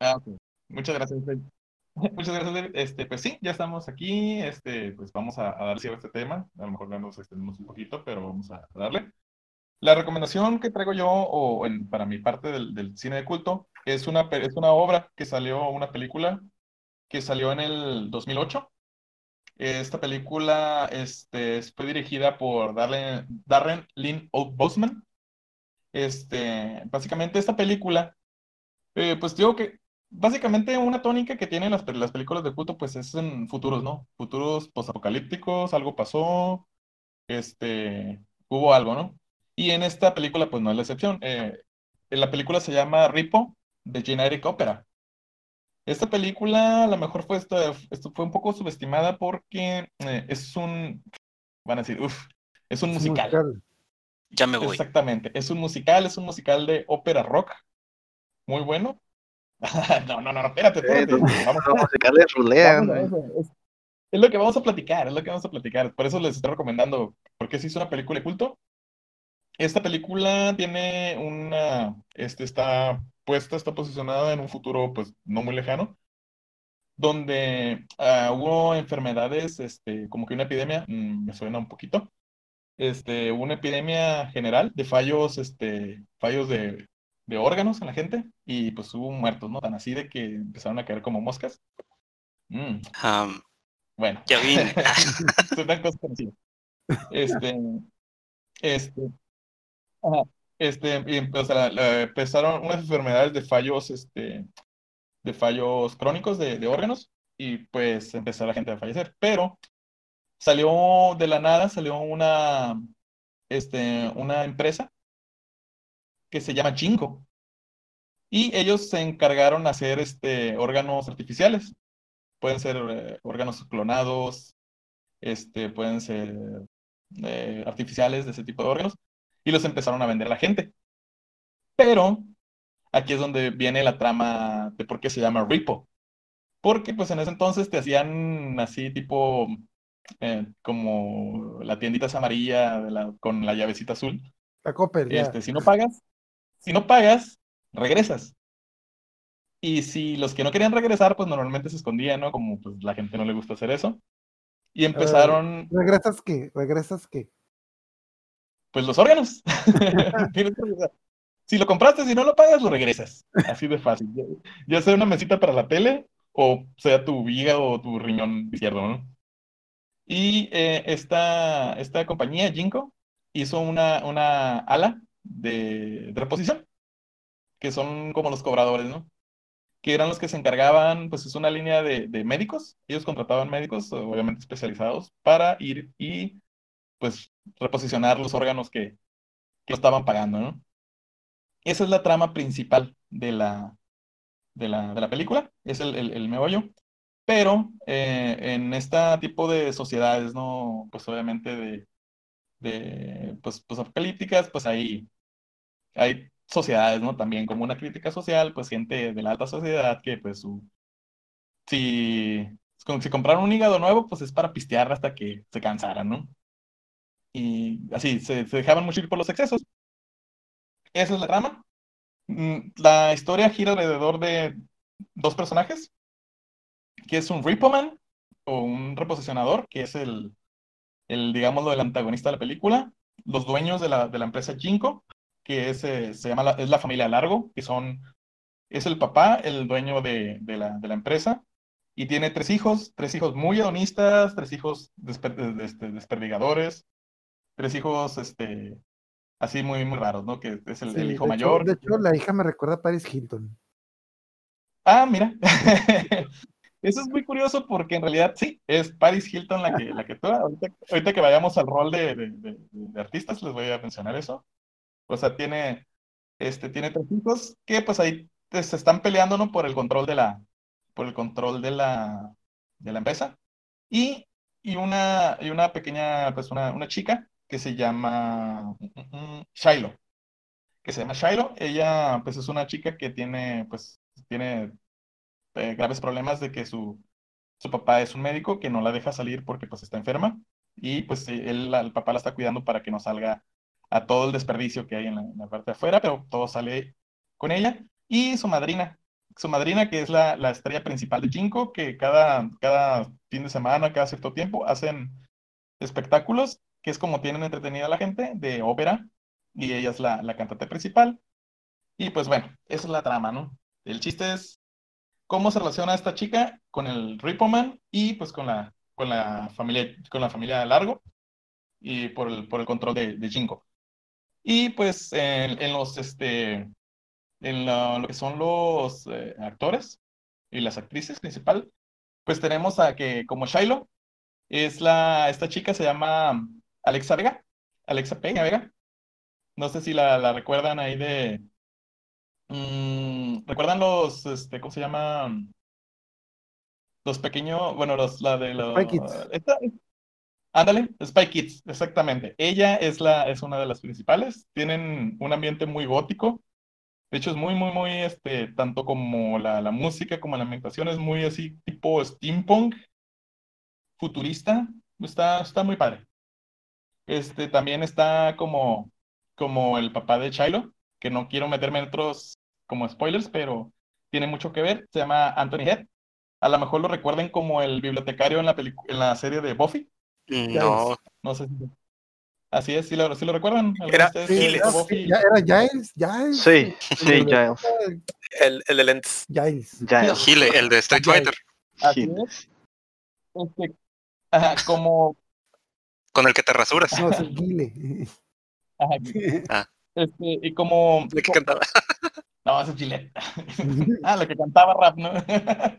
Ah. Muchas gracias, David. <laughs> Muchas gracias, David. Este, pues sí, ya estamos aquí. Este, pues vamos a, a dar cierre a este tema. A lo mejor ya nos extendemos un poquito, pero vamos a darle. La recomendación que traigo yo, o para mi parte del, del cine de culto, es una, es una obra que salió, una película que salió en el 2008. Esta película este, fue dirigida por Darren, Darren Lynn Bousman. Este, básicamente esta película, eh, pues digo que básicamente una tónica que tienen las, las películas de culto, pues es en futuros, ¿no? Futuros posapocalípticos, algo pasó, este, hubo algo, ¿no? Y en esta película, pues no es la excepción. Eh, la película se llama Ripo, de Generic Opera. Esta película a lo mejor fue, esto, esto fue un poco subestimada porque eh, es un, van a decir, uff, es un Es musical. musical. Ya me voy. Exactamente, es un musical, es un musical de ópera rock, muy bueno. <laughs> no, no, no, espérate, Eh, espérate. no, Vamos, a sacarle rulea. vamos a eso. Es, es lo que vamos a platicar, es lo que vamos a platicar. Por eso les estoy recomendando, porque si es una película de culto. Esta película tiene una, este está puesta, está posicionada en un futuro, pues, no muy lejano, donde ah, hubo enfermedades, este, como que una epidemia, mm, me suena un poquito, este, una epidemia general de fallos, este, fallos de, de órganos en la gente, y pues hubo muertos, ¿no? Tan así de que empezaron a caer como moscas. Mm, Am, bueno, ya vine. son cosas. Este, este, este, y, empezaron unas enfermedades de fallos, este, de fallos crónicos de, órganos, y pues empezó la gente a fallecer. Pero salió de la nada, salió una, este, una empresa que se llama Ginkgo, y ellos se encargaron de hacer este, órganos artificiales. Pueden ser eh, órganos clonados, este, pueden ser eh, artificiales de ese tipo de órganos, y los empezaron a vender a la gente. Pero aquí es donde viene la trama de por qué se llama Repo. Porque pues en ese entonces te hacían así tipo eh, como la tiendita esa amarilla de la- con la llavecita azul. La Coppel. Este, si no pagas, si no pagas, regresas. Y si los que no querían regresar, pues normalmente se escondían, ¿no? Como pues la gente no le gusta hacer eso. Y empezaron, ¿Regresas qué? ¿Regresas qué? Pues los órganos. <laughs> Si lo compraste, si no lo pagas, lo regresas. Así de fácil. Ya, sea una mesita para la tele o sea tu hígado o tu riñón izquierdo, ¿no? Y eh, esta, esta compañía, Ginkgo, hizo una, una ala de, de reposición, que son como los cobradores, ¿no? Que eran los que se encargaban, pues es una línea de, de médicos. Ellos contrataban médicos, obviamente especializados, para ir y pues reposicionar los órganos que, que lo estaban pagando, ¿no? Esa es la trama principal de la, de la, de la película, es el, el, el meollo. Pero eh, en este tipo de sociedades, ¿no? Pues obviamente de, de pues, pues apocalípticas, pues hay, hay sociedades, ¿no? También como una crítica social, pues gente de la alta sociedad que pues su, si, si compraron un hígado nuevo, pues es para pistear hasta que se cansaran, ¿no? Y así, se, se dejaban mucho ir por los excesos. Esa es la trama. Mm, La historia gira alrededor de dos personajes, que es un Repo Man o un reposicionador, que es el, el digámoslo, el antagonista de la película, los dueños de la, de la empresa Ginkgo, que es, eh, se llama la, es la familia Largo, que son, es el papá, el dueño de, de la, de la empresa, y tiene tres hijos, tres hijos muy hedonistas, tres hijos desper- de- este, desperdigadores, tres hijos, este, así muy, muy raros, ¿no? Que es el, Sí, el hijo de mayor. Hecho, de hecho, la hija me recuerda a Paris Hilton. Ah, mira. <laughs> Eso es muy curioso porque en realidad sí, es Paris Hilton la que, la que. Ahorita, ahorita que vayamos al rol de, de- de- de artistas, les voy a mencionar eso. O sea, tiene, este, tiene tres hijos que pues ahí te- se están peleando, ¿no? Por el control de la, por el control de la, de la empresa. Y, y una, y una pequeña, pues una, una chica que se llama mm, Shiloh. Que se llama Shiloh. Ella, pues es una chica que tiene, pues, tiene eh, graves problemas de que su, su papá es un médico que no la deja salir porque pues está enferma y pues el papá la está cuidando para que no salga a todo el desperdicio que hay en la, en parte de afuera, pero todo sale con ella y su madrina, su madrina que es la, la estrella principal de Ginkgo, que cada, cada fin de semana, cada cierto tiempo hacen espectáculos, que es como tienen entretenida a la gente, de ópera, y ella es la, la cantante principal. Y pues bueno, esa es la trama, ¿no? El chiste es cómo se relaciona esta chica con el Repo Man y pues con la, con la familia, con la familia Largo y por el, por el control de, de Ginkgo. Y pues en, en los, este, en la- lo que son los eh, actores y las actrices principal, pues tenemos a que como Shiloh, es la, esta chica se llama Alexa Vega, Alexa Peña Vega. No sé si la, la recuerdan ahí de, Mm, ¿recuerdan los, este, cómo se llama? Los pequeños, bueno, los, la de los... Spy Kids. esta- ándale, Spy Kids, exactamente. Ella es la, es una de las principales. Tienen un ambiente muy gótico. De hecho, es muy, muy, muy, este, tanto como la, la música como la ambientación es muy así, tipo steampunk, futurista. Está, está muy padre. Este, también está como, como el papá de Shiloh, que no quiero meterme en otros como spoilers, pero tiene mucho que ver. Se llama Anthony Head. A lo mejor lo recuerden como el bibliotecario en la, en la serie de Buffy. No, No sé si... Así es, ¿sí lo, sí lo recuerdan? ¿Alguno Era ustedes Giles. ya era Giles, Giles. Sí, sí, Giles. El, el de lentes. Giles. Giles. Gile, el de Street. Fighter, Así Giles. Este, ajá, como... con el que te rasuras. No, es el Gile. ajá, este, y como... El que cantaba. <laughs> No, es Gillette. <laughs> ah, la que cantaba rap, ¿no? <laughs>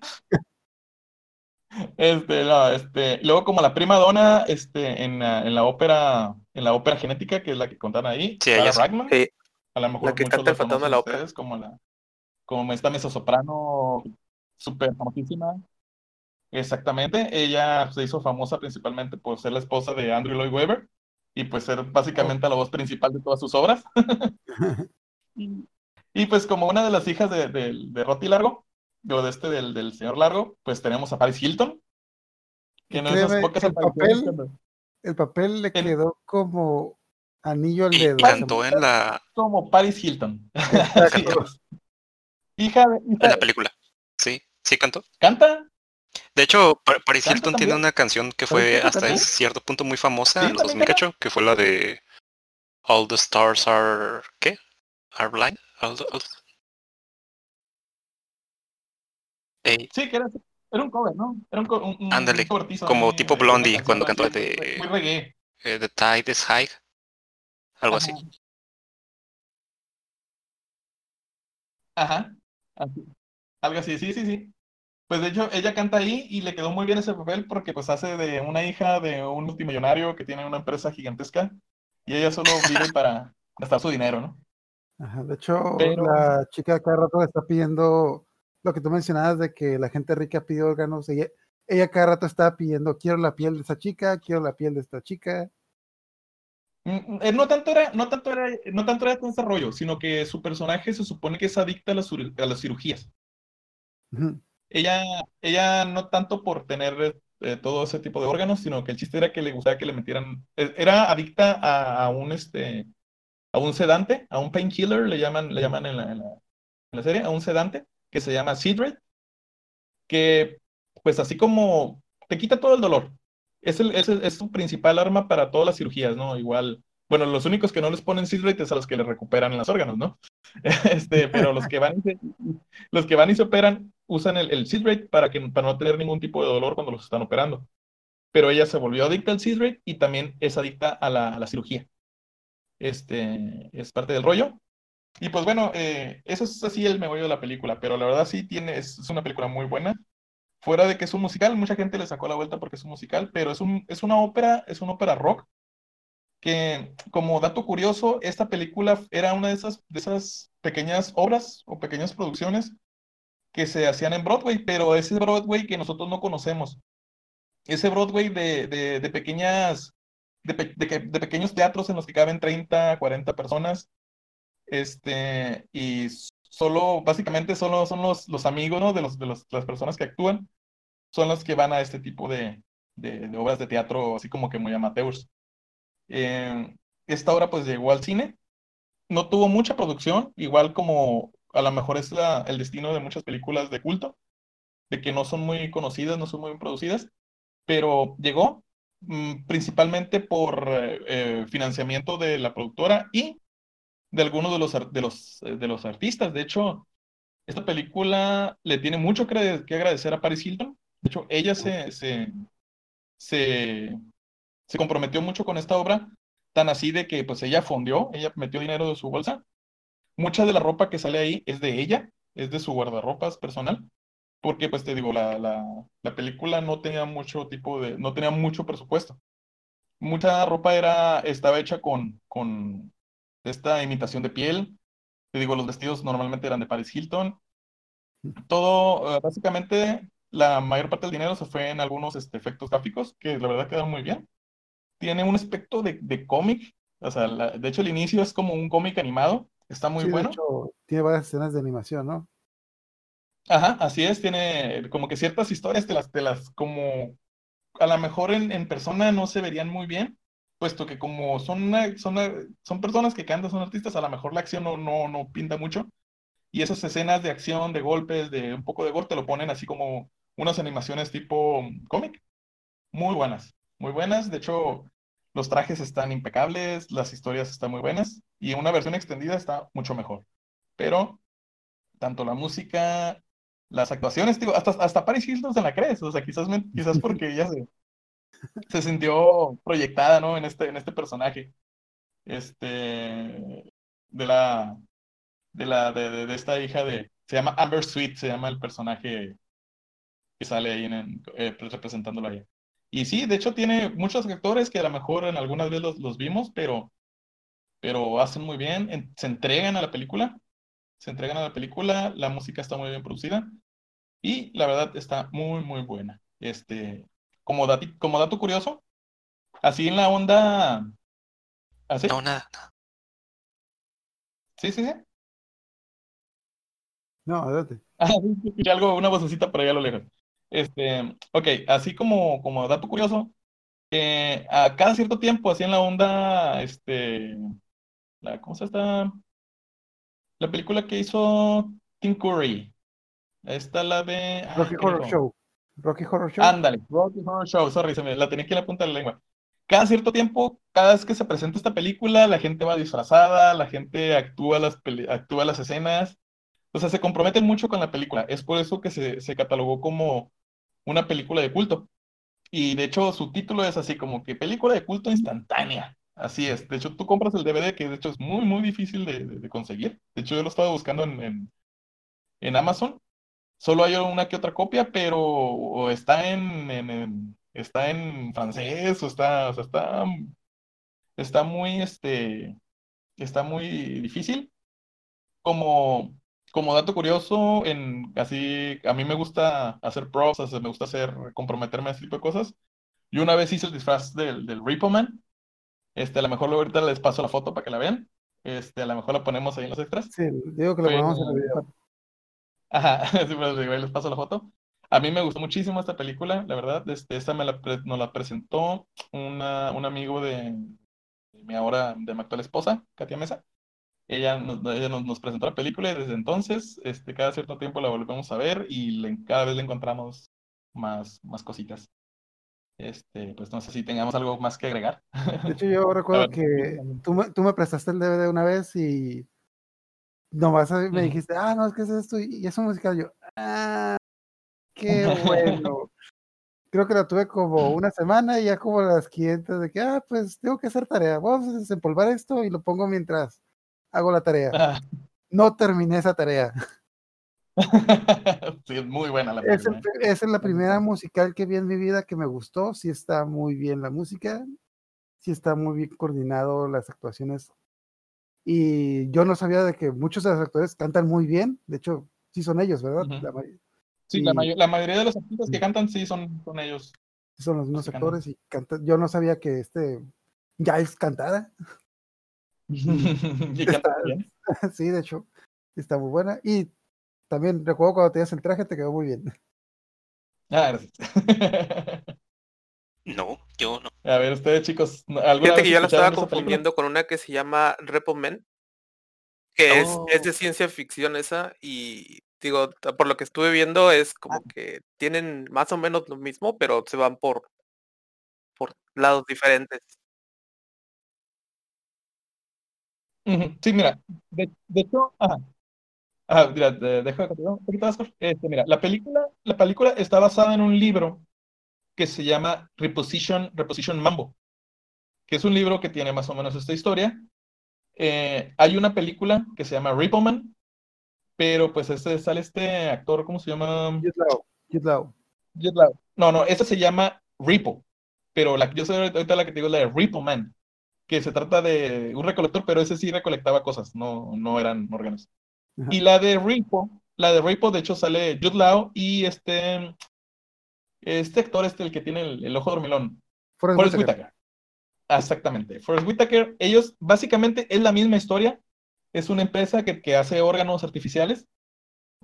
Este, no, este, luego como la prima donna, este, en la, en la ópera, en la ópera genética, que es la que contaron ahí, Sí, Sarah ella sí. A lo mejor la que muchos canta la el fantasma de la ópera. ustedes como la, como esta mezzosoprano súper famosísima. Exactamente, ella se hizo famosa principalmente por ser la esposa de Andrew Lloyd Webber y pues ser básicamente la voz principal de todas sus obras. <laughs> Y, pues como una de las hijas de, de, de Roti Largo, o de este del, del señor Largo, pues tenemos a Paris Hilton, que no es pocas el papel- El papel le El- quedó como anillo al Y dedo. cantó en la, como Paris Hilton. <laughs> Hija de, hija en la película. Sí, sí cantó. ¿Canta? De hecho, Pa- Paris ¿Canta Hilton tiene una canción que ¿Paris fue hasta también? cierto punto muy famosa Sí, en los también 2000, cacho, que fue la de All the Stars Are... ¿Qué? Are Blind? All the- Sí, que era, era un cover, ¿no? Era un, un, un covertizo como tipo Blondie, cuando cantó de- Muy reggae. eh, The Tide is High. Algo así. Ajá. Ajá. Así. Algo así, sí, sí, sí. Pues de hecho, ella canta ahí y le quedó muy bien ese papel porque pues hace de una hija de un multimillonario que tiene una empresa gigantesca y ella solo vive para <laughs> gastar su dinero, ¿no? Ajá, de hecho, Pero- la chica cada rato le está pidiendo lo que tú mencionabas de que la gente rica pide órganos. Ella, ella cada rato está pidiendo, quiero la piel de esta chica, quiero la piel de esta chica. Mm, eh, No tanto era, no tanto era, no tanto era todo ese rollo, sino que su personaje se supone que es adicta a las, a las cirugías. Ujú. Ella, ella no tanto por tener eh, todo ese tipo de órganos, sino que el chiste era que le gustaba que le metieran, eh, era adicta a, un este, a un sedante, a un painkiller, le llaman, le llaman en la, en la, serie, a un sedante que se llama Citrate, que pues así como te quita todo el dolor. Es, el, es, es su principal arma para todas las cirugías, ¿no? Igual, bueno, los únicos que no les ponen Citrate es a los que le recuperan los órganos, ¿no? <laughs> Este, pero los que van y se, los que van y se operan usan el, el Citrate para, que, para no tener ningún tipo de dolor cuando los están operando. Pero ella se volvió adicta al Citrate y también es adicta a la, a la cirugía. Este, es parte del rollo. Y pues bueno, eh, eso es así el meollo de la película, pero la verdad sí tiene, es, es una película muy buena. Fuera de que es un musical, mucha gente le sacó la vuelta porque es un musical, pero es, un, es una ópera, es una ópera rock, que como dato curioso, esta película era una de esas, de esas pequeñas obras o pequeñas producciones que se hacían en Broadway, pero ese Broadway que nosotros no conocemos. Ese Broadway de, de, de pequeñas, de, de que- de pequeños teatros en los que caben 30, 40 personas, este, y solo, básicamente solo son los, los amigos, ¿no? De, los, de los- las personas que actúan, son los que van a este tipo de, de obras de teatro, así como que muy amateurs. Eh, esta obra pues llegó al cine, no tuvo mucha producción, igual como a lo mejor es el destino de muchas películas de culto, de que no son muy conocidas, no son muy bien producidas, pero llegó mm, principalmente por eh, eh, financiamiento de la productora y de algunos de los, de los, de los artistas. De hecho, esta película le tiene mucho que agradecer a Paris Hilton. De hecho, ella se, se, se, se comprometió mucho con esta obra, tan así de que pues ella fondeó, ella metió dinero de su bolsa. Mucha de la ropa que sale ahí es de ella, es de su guardarropas personal, porque pues te digo, la, la, la película no tenía mucho tipo de, no tenía mucho presupuesto. Mucha ropa era, estaba hecha con, con esta imitación de piel. Te digo, los vestidos normalmente eran de Paris Hilton. Todo, eh, básicamente, la mayor parte del dinero se fue en algunos este, efectos gráficos, que la verdad quedaron muy bien. Tiene un aspecto de, de cómic, o sea, la- de hecho el inicio es como un cómic animado, Está muy Sí, de bueno. hecho, tiene varias escenas de animación, ¿no? Ajá, así es, tiene como que ciertas historias te las, te las como a lo mejor en, en persona no se verían muy bien, puesto que como son, una- son, una- son personas que cantan, son artistas, a lo mejor la acción no, no, no pinta mucho. Y esas escenas de acción, de golpes, de un poco de gore, te lo ponen así como unas animaciones tipo cómic. Muy buenas, muy buenas. De hecho, los trajes están impecables, las historias están muy buenas y una versión extendida está mucho mejor. Pero tanto la música, las actuaciones, digo, hasta, hasta Paris Hilton se la crees, o sea, quizás, me- quizás <laughs> porque ella se, se sintió proyectada, ¿no? En este, en este personaje. Este, de la, de la, de, de- de esta hija de, se llama Amber Sweet, se llama el personaje que sale ahí en, en- eh, representándolo ahí. Y sí, de hecho tiene muchos actores que a lo mejor en algunas veces los, los vimos, pero, pero hacen muy bien, en- se entregan a la película, se entregan a la película, la música está muy bien producida y la verdad está muy, muy buena. Este, como, dati- como dato curioso, así en la onda, así, No, nada. sí, sí, sí. No, adelante. <laughs> Ah, escuché algo, una vocecita por allá a lo lejos. Este, ok, así como, como dato curioso, eh, a cada cierto tiempo, así en la onda, este, la, ¿cómo se llama? La película que hizo Tim Curry. Esta la de... ay, Rocky Horror. Show. Rocky Horror Show. Ándale, Rocky Horror Show, sorry, se me la tenía aquí en la punta de la lengua. Cada cierto tiempo, cada vez que se presenta esta película, la gente va disfrazada, la gente actúa las, actúa las escenas, o sea, se comprometen mucho con la película. Es por eso que se, se catalogó como una película de culto. Y de hecho, su título es así como que película de culto instantánea. Así es. De hecho, tú compras el DVD, que de hecho es muy, muy difícil de, de- conseguir. De hecho, yo lo estaba buscando en, en, Amazon. Solo hay una que otra copia, pero está en- en- está en francés, o está, o sea, está, está muy, este, está muy difícil. Como, como dato curioso, en así, a mí me gusta hacer props, o sea, me gusta hacer, comprometerme a ese tipo de cosas. Yo una vez hice el disfraz del, del Repo Man. Este, a lo mejor ahorita les paso la foto para que la vean. Este, a lo mejor la ponemos ahí en los extras. Sí, digo que lo Pero- ponemos en el video. Ajá, <laughs> sí, pues, digo, ahí les paso la foto. A mí me gustó muchísimo esta película, la verdad. Este, esta me la, nos la presentó una, un amigo de, de mi ahora, de mi actual esposa, Katia Mesa. Ella, nos, ella nos, nos presentó la película y desde entonces, este, cada cierto tiempo la volvemos a ver y le- cada vez le encontramos más, más cositas. Este, pues no sé si tengamos algo más que agregar. De hecho, <laughs> yo recuerdo que tú me, tú me prestaste el DVD una vez y nomás me Ujú. dijiste, ah, no, es que es esto y, es un musical. Yo, ah, qué <laughs> bueno. Creo que lo tuve como una semana y ya como las 500 de que, ah, pues tengo que hacer tarea. Vamos a desempolvar esto y lo pongo mientras hago la tarea. Ah, No terminé esa tarea. <laughs> sí, es muy buena la Es, el- es la primera musical que vi en mi vida que me gustó. Sí está muy bien la música, sí está muy bien coordinado las actuaciones. Y yo no sabía de que muchos de los actores cantan muy bien. De hecho, sí son ellos, ¿verdad? Ujú. La may- Sí, la, y- mayo- la mayoría de los artistas que cantan sí son, son ellos. son los mismos cantan. actores y cantan. Yo no sabía que este Giles cantara. <laughs> y cantan bien. <laughs> sí, de hecho, está muy buena. Y también recuerdo cuando tenías el traje, te quedó muy bien. Ah, gracias. <laughs> No, yo no. A ver, ustedes chicos, ¿alguna Fíjate vez que yo la estaba película? confundiendo con una que se llama Repo Man, que es, es de Oh. ciencia ficción esa, y digo, por lo que estuve viendo es como que tienen más o menos lo mismo, pero se van por, por lados diferentes. Sí, mira, de, de hecho, ajá. Ajá, mira, de- dejo de continuar un poquito más. Este, mira, la película, la película está basada en un libro que se llama Reposition, Reposition Mambo, que es un libro que tiene más o menos esta historia. Eh, hay una película que se llama Repo Man, pero pues este, sale este actor, ¿cómo se llama? Law. Jude Law. No, no, esa se llama Repo, pero la, yo sé ahorita la que te digo es la de Repo Man, que se trata de un recolector, pero ese sí recolectaba cosas, no, no eran órganos. Ajá. Y la de Repo, la de Repo, de hecho, sale Jude Law y este, este actor, este, el que tiene el, el ojo dormilón, Forrest Forrest Whitaker. Whitaker. Exactamente. Forrest Whitaker, ellos básicamente es la misma historia, es una empresa que, que hace órganos artificiales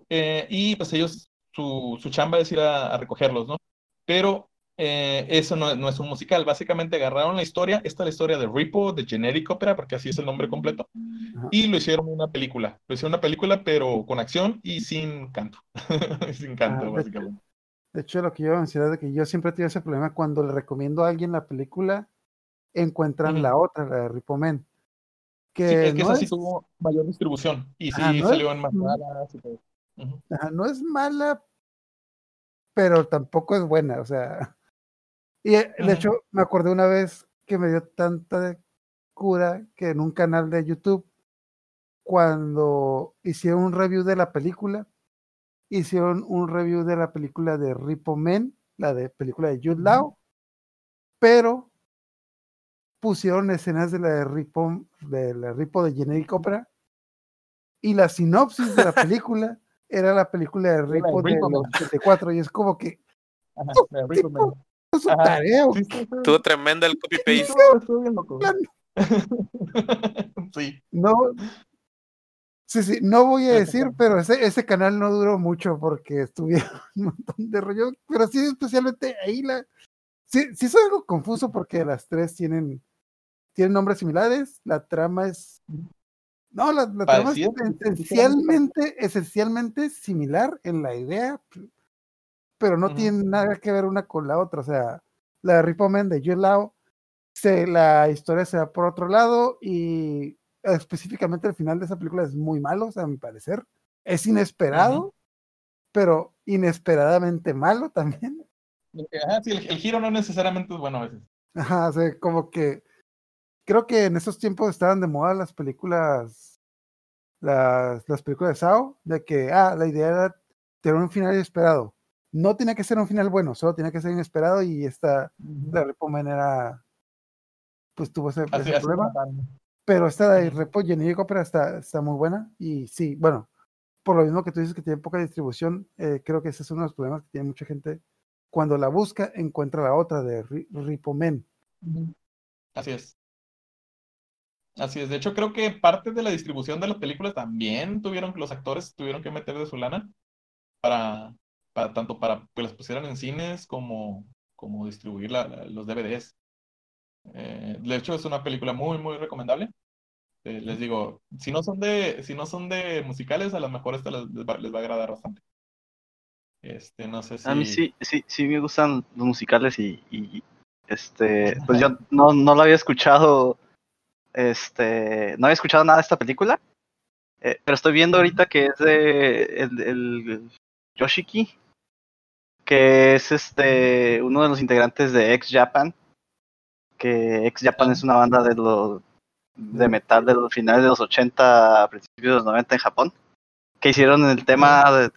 eh, y pues ellos, su, su chamba es ir a, a recogerlos, ¿no? Pero eh, eso no, no, es un musical. Básicamente agarraron la historia, esta es la historia de Repo, de Generic Opera, porque así es el nombre completo, Ajá. y lo hicieron una película. Lo hicieron una película, pero con acción y sin canto. <laughs> sin canto, Ah, básicamente. De hecho, lo que yo mencionar es de que yo siempre tengo ese problema cuando le recomiendo a alguien la película, encuentran la otra, la de Ripomen. Que Sí, es que no esa sí es- tuvo mayor distribución y sí no es- salió en más no es mala, pero tampoco es buena, o sea. Y eh, de hecho, me acordé una vez que me dio tanta cura que en un canal de YouTube, cuando hicieron un review de la película, hicieron un review de la película de Ripo Men, la de película de Jude. Law, pero pusieron escenas de la de Ripo, de la Ripo de Generic Opera, y la sinopsis de la <laughs> película era la película de Ripo de los. 74, y es como que Ajá, ¡Oh, la de Repo Man. tipo, su Ajá, tarea, ¿o Sí, qué? sí, sí. Estuvo tremenda el copy paste. Estuvo- estuvo bien loco. Plano. <laughs> Sí. No, sí, sí, no voy a decir, pero ese, ese canal no duró mucho porque estuvieron <laughs> un montón de rollo, pero sí, especialmente ahí la. Sí, sí, es algo confuso porque las tres tienen, tienen nombres similares, la trama es. No, la, la trama es esencialmente, esencialmente similar en la idea, pero no Ujú. tienen nada que ver una con la otra. O sea, la de Ripo Man de Law, se, la historia se va por otro lado y específicamente el final de esa película es muy malo, o sea, a mi parecer. Es inesperado, pero inesperadamente malo <laughs> también. Ajá, sí, el, el giro no necesariamente es bueno a veces. Ajá, o sea, como que creo que en esos tiempos estaban de moda las películas, las, las películas de Sao, de que, ah, la idea era tener un final inesperado. No tenía que ser un final bueno, solo tenía que ser inesperado y esta, la Repo Man era, pues tuvo ese, Así, ese así problema. Pero esta de. Repo Generic Opera está, está muy buena. Y sí, bueno, por lo mismo que tú dices que tiene poca distribución, eh, creo que ese es uno de los problemas que tiene mucha gente. Cuando la busca, encuentra la otra de Ri- Ripomen. Así es. Así es. De hecho, creo que parte de la distribución de las películas también tuvieron, los actores tuvieron que meter de su lana para, para tanto para que las pusieran en cines como, como distribuir la- la- los DVDs. Eh, de hecho, es una película muy, muy recomendable. Eh, les digo, si no son de, si no son de musicales, a lo mejor esta les, les va, les va a agradar bastante. Este, no sé si. A mí sí, sí, sí me gustan los musicales y, y, este, <laughs> pues yo no, no lo había escuchado, este, no había escuchado nada de esta película, eh, pero estoy viendo ahorita que es de el, el Yoshiki, que es este uno de los integrantes de X Japan, que X Japan es una banda de los de metal de los finales de los 80 a principios de los 90 en Japón, que hicieron el tema de,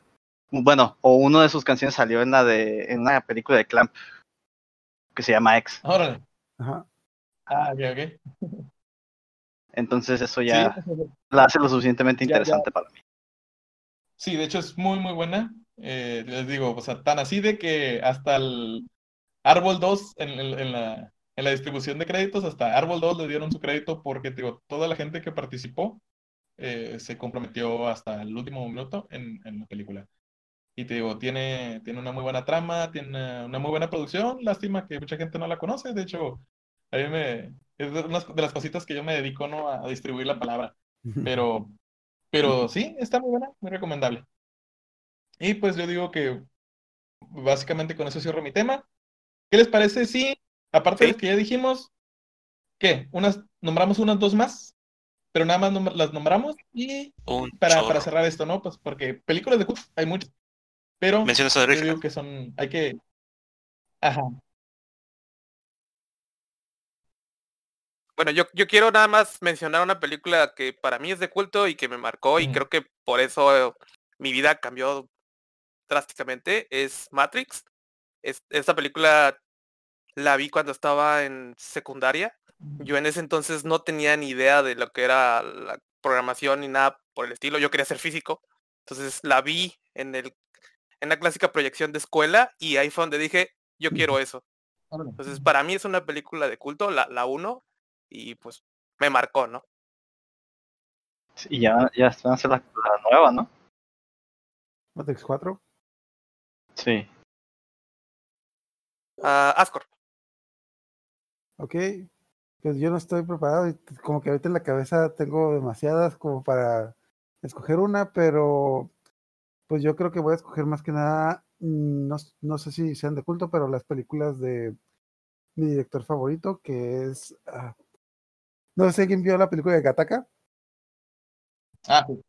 bueno, o uno de sus canciones salió en la de en una película de Clamp que se llama X. Órale. Ajá. Ah, ok, ok. Entonces eso Sí, ya la hace lo suficientemente Ya, ya. interesante para mí. Sí, de hecho es muy, muy buena. Eh, les digo, o sea, tan así de que hasta el Árbol 2 en, en- en la, en la distribución de créditos, hasta Árbol 2 le dieron su crédito porque, digo, toda la gente que participó eh, se comprometió hasta el último minuto en, la película. Y te digo, tiene, tiene una muy buena trama, tiene una muy buena producción. Lástima que mucha gente no la conoce. De hecho, a mí me, es de, unas de las cositas que yo me dedico, ¿no? A, a distribuir la palabra. Pero, pero sí, está muy buena, muy recomendable. Y pues yo digo que básicamente con eso cierro mi tema. ¿Qué les parece si, aparte de las que ya dijimos, ¿qué? Unas, nombramos unas dos más, pero nada más nom- las nombramos y Un para, para cerrar esto, ¿no? Pues porque películas de culto hay muchas, pero Mencionas yo a digo que son, hay que, ajá, Bueno, yo, yo quiero nada más mencionar una película que para mí es de culto y que me marcó y creo que por eso mi vida cambió drásticamente. Es Matrix. Es, esta película la vi cuando estaba en secundaria. Yo en ese entonces no tenía ni idea de lo que era la programación ni nada por el estilo. Yo quería ser físico. Entonces la vi en el en la clásica proyección de escuela y ahí fue donde dije, yo quiero eso. Entonces, para mí es una película de culto, la, la uno, y pues me marcó, ¿no? Y ya, ya van a hacer la, la nueva, ¿no? Matrix 4. Sí. Ah, Ascor. Ok. Pues yo no estoy preparado y como que ahorita en la cabeza tengo demasiadas como para escoger una, pero pues yo creo que voy a escoger más que nada, mm, no, no sé si sean de culto, pero las películas de mi director favorito, que es... ah, no sé alguien vio la película de Gataka. Ah, sí.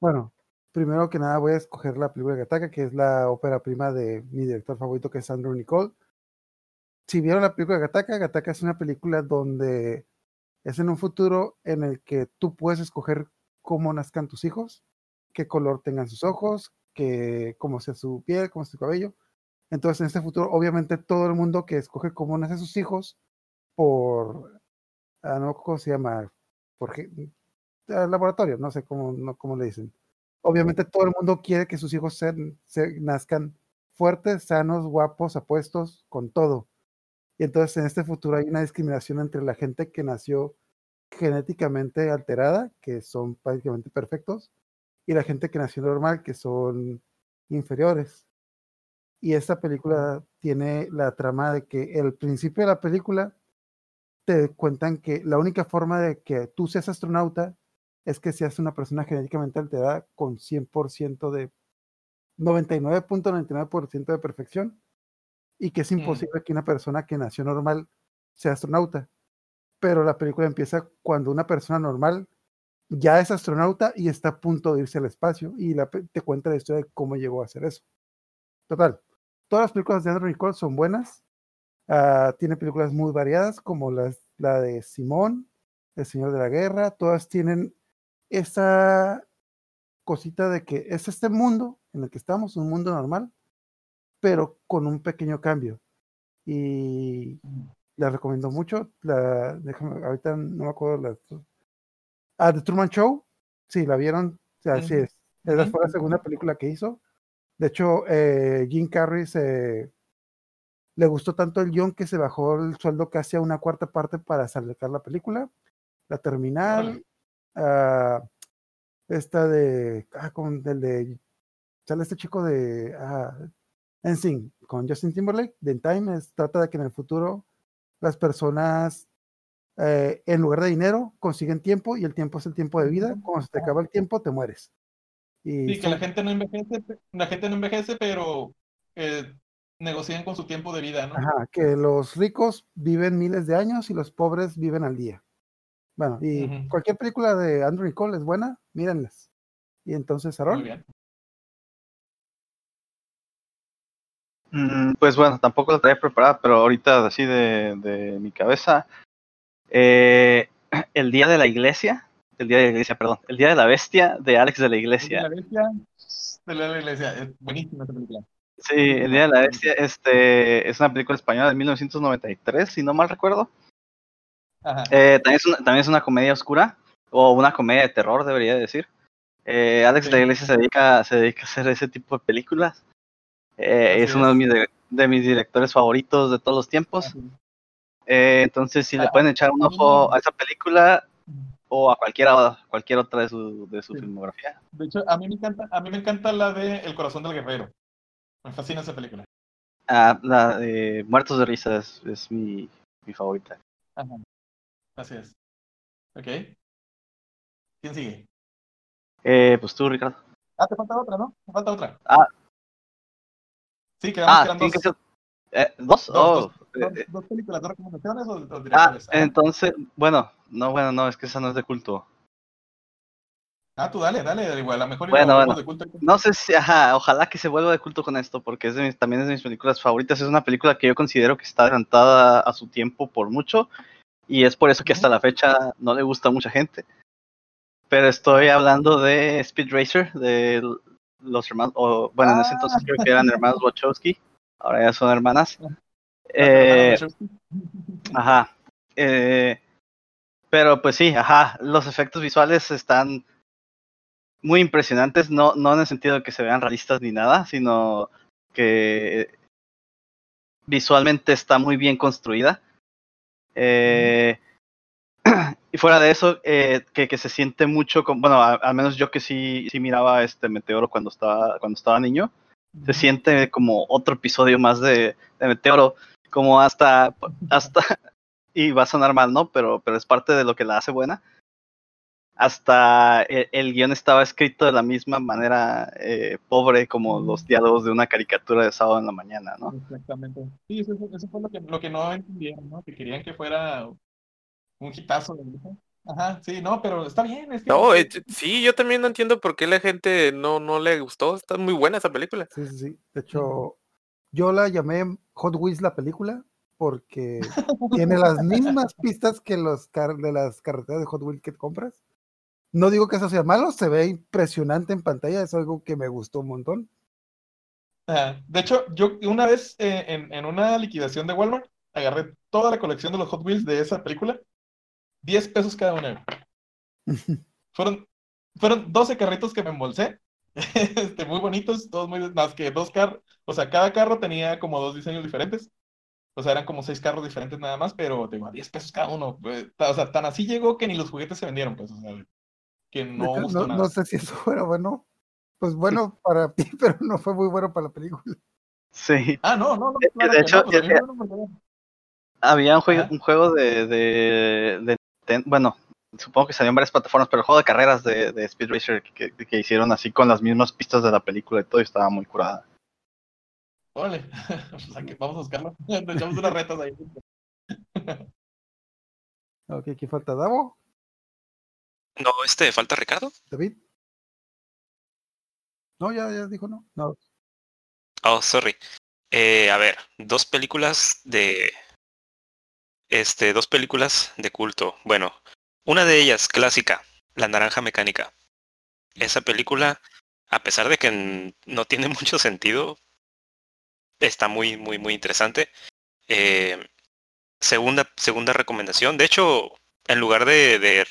Bueno, primero que nada voy a escoger la película de Gataka, que es la ópera prima de mi director favorito, que es Andrew Nicole. Si vieron la película Gataka, Gataka es una película donde es en un futuro en el que tú puedes escoger cómo nazcan tus hijos, qué color tengan sus ojos, que, cómo sea su piel, cómo sea su cabello. Entonces, en este futuro, obviamente, todo el mundo que escoge cómo nacen sus hijos por, ah, no, ¿cómo se llama? Por ah, laboratorio, no sé cómo, no, cómo le dicen. Obviamente, todo el mundo quiere que sus hijos sean- se, nazcan fuertes, sanos, guapos, apuestos, con todo. Y entonces, en este futuro hay una discriminación entre la gente que nació genéticamente alterada, que son prácticamente perfectos, y la gente que nació normal, que son inferiores. Y esta película tiene la trama de que el principio de la película te cuentan que la única forma de que tú seas astronauta es que seas una persona genéticamente alterada con 100% de 99.99% de perfección y que es Mm. imposible que una persona que nació normal sea astronauta. Pero la película empieza cuando una persona normal ya es astronauta y está a punto de irse al espacio y la te cuenta la historia de cómo llegó a hacer eso. Total, todas las películas de Andrew Nicole son buenas. ah, tiene películas muy variadas como las, la de Simón, El Señor de la Guerra. Todas tienen esa cosita de que es este mundo en el que estamos, un mundo normal, pero con un pequeño cambio. Y la recomiendo mucho. La, déjame, ahorita no me acuerdo las. Ah, The Truman Show. Sí, la vieron. O sea, sí Ujú. es. Esa fue la segunda película que hizo. De hecho, eh, Jim Carrey se, le gustó tanto el guion que se bajó el sueldo casi a una cuarta parte para sacar la película. La terminal. Ah, esta de. Ah, con el de. Sale este chico de. Ah, NSYNC con Justin Timberlake. The In Time es, trata de que en el futuro las personas eh, en lugar de dinero consiguen tiempo y el tiempo es el tiempo de vida. Cuando se te acaba el tiempo, te mueres. Y Sí, que la gente no envejece, la gente no envejece, pero eh, negocian con su tiempo de vida, ¿no? ajá, que los ricos viven miles de años y los pobres viven al día. Bueno, y cualquier película de Andrew Nicole es buena, mírenlas. Y entonces, Muy Aaron, bien. Mm, Pues bueno, tampoco la traía preparada, pero ahorita así de, de mi cabeza. eh, el día de la iglesia, el día de la iglesia, perdón, el día de la bestia de Alex de la De iglesia. la bestia, de la iglesia, es buenísima esa película. Sí, el día de la bestia, este, es una película española de 1993, si no mal recuerdo. Eh, también, es una, también es una comedia oscura, o una comedia de terror, debería decir. Eh, Alex de la Sí. iglesia se dedica, se dedica a hacer ese tipo de películas. Eh, es uno de mis, de, de mis directores favoritos de todos los tiempos. Entonces, si le Ah, pueden echar un ojo a esa película o a cualquiera, cualquier otra de su, de su Sí. filmografía. De hecho, a mí me encanta, a mí me encanta la de El corazón del guerrero. Me fascina esa película. Ah, la de Muertos de Risa es, es mi, mi favorita. Ajá. Así es. Ok. ¿Quién sigue? Eh, pues tú, Ricardo. Ah, te falta otra, ¿no? Te falta otra. Ah. Sí, quedamos Ah, que eran tiene dos, que ser. eh, ¿Dos? dos, Oh, dos, eh, dos- eh, dos películas, dos recomendaciones o, o ah, directores. Ajá. entonces, bueno, no, bueno, no, es que esa no es de culto. Ah, tú dale, dale, igual, a lo mejor Bueno, hablamos bueno. de culto. No sé si, ajá, ojalá que se vuelva de culto con esto, porque es de mis- también es de mis películas favoritas. Es una película que yo considero que está adelantada a su tiempo por mucho, y es por eso que hasta la fecha no le gusta a mucha gente. Pero estoy hablando de Speed Racer, de los hermanos, o bueno, en ese entonces creo que eran hermanos Wachowski, ahora ya son hermanas. Eh, Ajá. Eh, pero pues sí, ajá, los efectos visuales están muy impresionantes, no, no en el sentido de que se vean realistas ni nada, sino que visualmente está muy bien construida. Eh, <clears throat> Y fuera de eso, eh, que, que se siente mucho, como, bueno, a- al menos yo que sí, sí miraba este Meteoro cuando estaba, cuando estaba niño, se siente como otro episodio más de, de Meteoro, como hasta, hasta, <laughs> y va a sonar mal, ¿no? Pero, pero es parte de lo que la hace buena. Hasta el, el guion estaba escrito de la misma manera eh, pobre como los diálogos de una caricatura de sábado en la mañana, ¿no? Exactamente. Sí, eso, fue- eso fue lo que, lo que no entendieron, ¿no? Que querían que fuera un hitazo. de. Ajá, sí, no, pero está bien. Es que No, eh, sí, yo también no entiendo por qué la gente no, no le gustó. Está muy buena esa película. Sí, sí, sí. De hecho, yo la llamé Hot Wheels la película porque <laughs> tiene las mismas pistas que los car- de las carreteras de Hot Wheels que compras. No digo que eso sea malo, se ve impresionante en pantalla, es algo que me gustó un montón. Ajá. De hecho, yo una vez eh, en, en una liquidación de Walmart agarré toda la colección de los Hot Wheels de esa película, 10 pesos cada uno. <laughs> Fueron, fueron 12 carritos que me embolsé, <laughs> este, muy bonitos, todos muy, más que dos carros, o sea, cada carro tenía como dos diseños diferentes, o sea, eran como seis carros diferentes nada más, pero digo, a 10 pesos cada uno, pues, ta- o sea, tan así llegó que ni los juguetes se vendieron, pues, o sea, que no gustó no, nada. no sé si eso fuera bueno. Pues bueno para <laughs> ti, pero no fue muy bueno para la película. Sí. Ah, no, no, no, De- claro de que hecho, no, pues, a mí ya- no. Había un juego, Ajá. un juego de, de, de- de- bueno, supongo que salió en varias plataformas, pero el juego de carreras de, de Speed Racer que, que hicieron así con las mismas pistas de la película y todo y estaba muy curada. Órale, <laughs> pues aquí vamos a buscarlo. <laughs> Le echamos unas retas ahí. Ok, aquí falta Davo, No, este, falta Ricardo. David. No, ya, ya dijo no. No, Oh, sorry. Eh, a ver, dos películas de. Este, dos películas de culto. Bueno, una de ellas, clásica, La Naranja Mecánica. Esa película, a pesar de que no tiene <laughs> mucho sentido, está muy, muy, muy interesante. Eh, segunda, segunda recomendación. De hecho, en lugar de, de,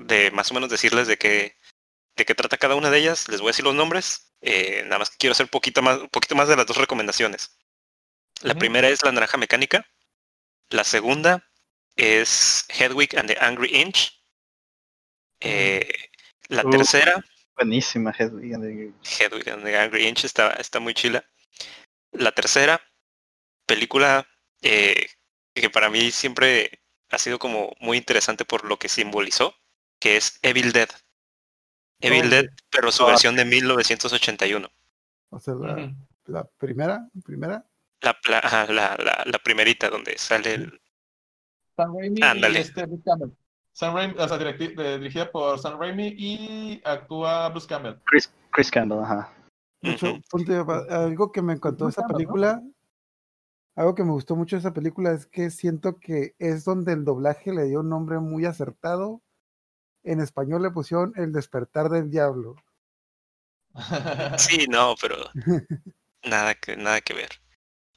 de más o menos decirles de qué, de qué trata cada una de ellas, les voy a decir los nombres. Eh, nada más quiero hacer poquito más, un poquito más de las dos recomendaciones. La primera es La Naranja Mecánica. La segunda es Hedwig and the Angry Inch. Eh, la tercera, Buenísima, Hedwig. Hedwig and the Angry Inch, está, está muy chila. La tercera, película eh, que para mí siempre ha sido como muy interesante por lo que simbolizó, que es Evil Dead. Evil Dead, pero su Ah, versión de 1981. o sea, la, Ujú. la primera, primera. La, la, la, la, la primerita donde sale el... Sam Raimi Ándale. y este Bruce Campbell. Sam Raimi, o sea, directi- de- dirigida por Sam Raimi y actúa Bruce Campbell. Chris, Chris Campbell, ajá. De hecho, de- algo que me encantó de esa película, algo que me gustó mucho de esa película es que siento que es donde el doblaje le dio un nombre muy acertado. En español le pusieron El despertar del diablo. <laughs> Sí, no, pero nada que, nada que ver.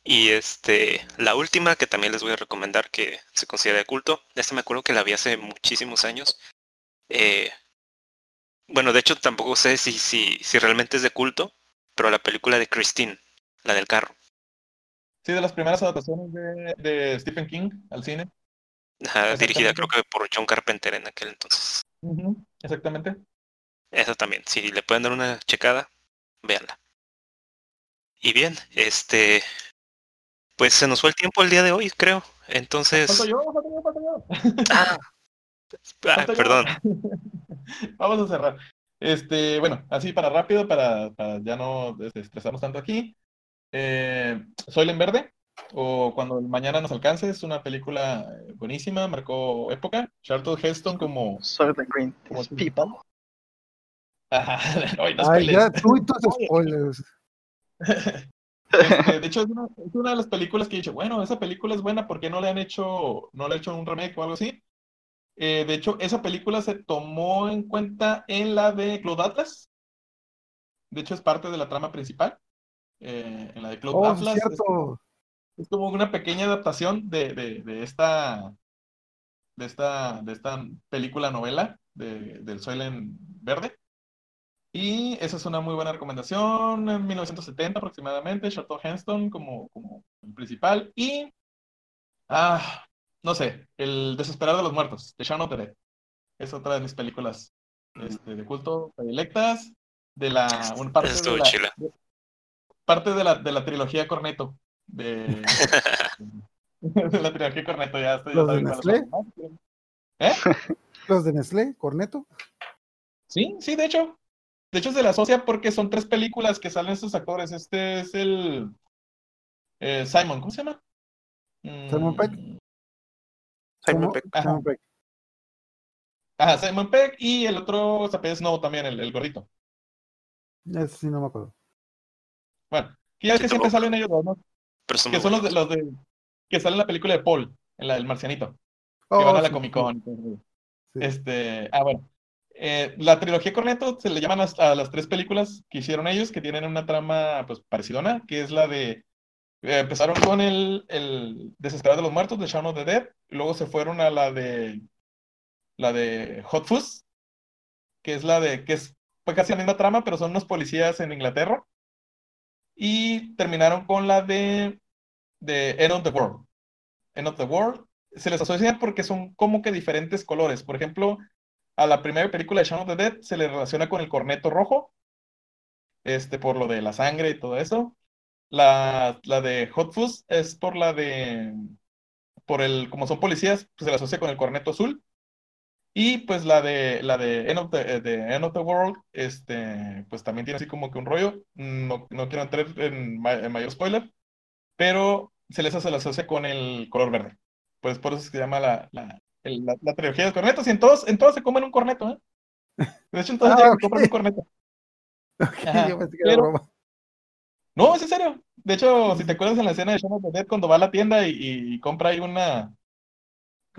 Y este, la última que también les voy a recomendar que se considera de culto, esta me acuerdo que la vi hace muchísimos años. Eh, bueno, de hecho tampoco sé si, si, si realmente es de culto, pero la película de Christine, la del carro. Sí, de las primeras adaptaciones de, de Stephen King al cine. Ajá, dirigida creo que por John Carpenter en aquel entonces. Ujú, Exactamente. Esa también, si le pueden dar una checada, véanla. Y bien, este, pues se nos fue el tiempo el día de hoy, creo. Entonces, Falto yo, falto yo, falto yo. ah, ah, yo. perdón. <laughs> Vamos a cerrar. Este, bueno, así para rápido, para, para ya no estresarnos tanto aquí. Eh, Soy en Verde, o Cuando el Mañana nos alcance, es una película eh, buenísima, marcó época. Charlton Heston como... Soy the Green como People. Ajá, <laughs> no, y no Ay, ya, tú y tus <laughs> spoilers. Este, de hecho, es una, es una de las películas que he dicho, bueno, esa película es buena, ¿por qué no le han hecho, no le han hecho un remake o algo así? Eh, de hecho, esa película se tomó en cuenta en la de Cloud Atlas. De hecho, es parte de la trama principal. Eh, en la de Cloud Oh, Atlas. es cierto. es como una pequeña adaptación de, de, de esta de esta de esta película novela de, del Soylent Verde y esa es una muy buena recomendación en 1970 aproximadamente Charlton Heston como, como el principal y ah no sé el desesperado de los muertos de Shaun of the Dead Es otra de mis películas este, de culto predilectas. De la. Un parte, de la, de- parte de la, de la trilogía Corneto. De, <laughs> de la trilogía Corneto, ya estoy. ya ¿Los de saben cuáles Nestlé? ¿Eh? <laughs> Los de Nestlé, Corneto. Sí, sí, de hecho. De hecho se le asocia porque son tres películas que salen estos actores. Este es el eh, Simon, ¿cómo se llama? Simon. Mm, Simon Simon- Pegg. Ajá. Simon Pegg. Ajá, Simon Pegg y el otro se apellida Snow también, el, el gordito. Ese sí no me acuerdo. Bueno, que ya ves que siempre salen ellos dos, ¿no? Pero son Que son los de, los de que salen en la película de Paul, en la del marcianito, que Oh, van a la sí, Comic Con. sí. Este, ah, bueno. Eh, la trilogía Corneto se le llaman a, a las tres películas que hicieron ellos, que tienen una trama pues parecidona, que es la de eh, empezaron con el, el Desesperado de los Muertos, de Shaun of the Dead, y luego se fueron a la de la de Hot Fuzz, que es la de que es fue casi la misma trama, pero son unos policías en Inglaterra. Y terminaron con la de de End of the World. End of the World se les asocia porque son como que diferentes colores. Por ejemplo, a la primera película de Shaun of the Dead se le relaciona con el corneto rojo, este, por lo de la sangre y todo eso. La, la de Hot Fuzz es por la de, por el, como son policías, pues se le asocia con el corneto azul. Y pues la de, la de End of the, de End of the World, este, pues también tiene así como que un rollo. No, no quiero entrar en, ma- en mayor spoiler, pero se les se le asocia con el color verde. Pues por eso se llama la, la, el- la, la trilogía de los cornetos. Y en todos, en todos se comen un corneto, ¿eh? De hecho, en todos <laughs> Ah, llegan y ok. compran un corneto. Ok, Ajá, yo pensé que era pero- broma. No, es en serio. De hecho, si te acuerdas en la escena de Shaun of the Dead, cuando va a la tienda y, y compra ahí una.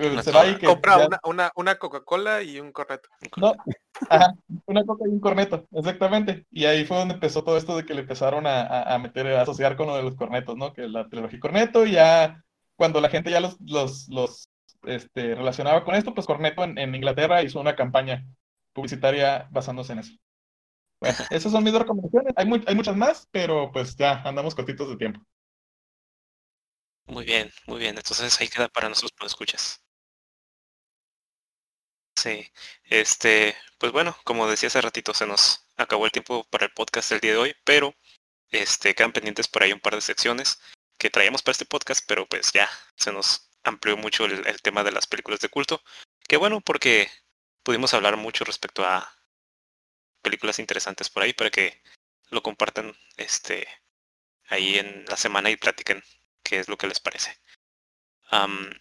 Que Una se va y soda. que Compra ya- una, una, una Coca-Cola y un corneto. No, <laughs> ajá, una coca y un corneto, exactamente. Y ahí fue donde empezó todo esto de que le empezaron a, a- meter, a asociar con lo de los cornetos, ¿no? Que la trilogía corneto, y ya cuando la gente ya los, los, los este, relacionaba con esto, pues Corneto en, en Inglaterra hizo una campaña publicitaria basándose en eso. Bueno, <laughs> esas son mis dos recomendaciones. Hay, hay muchas más, pero pues ya andamos cortitos de tiempo. Muy bien, muy bien. Entonces ahí queda para nosotros lo escuchas. Sí, este, pues bueno, como decía hace ratito, se nos acabó el tiempo para el podcast del día de hoy, pero este, quedan pendientes por ahí un par de secciones que traíamos para este podcast, pero pues ya se nos amplió mucho el, tema de las películas de culto. Que bueno, porque pudimos hablar mucho respecto a películas interesantes por ahí para que lo compartan este ahí en la semana y platiquen qué es lo que les parece.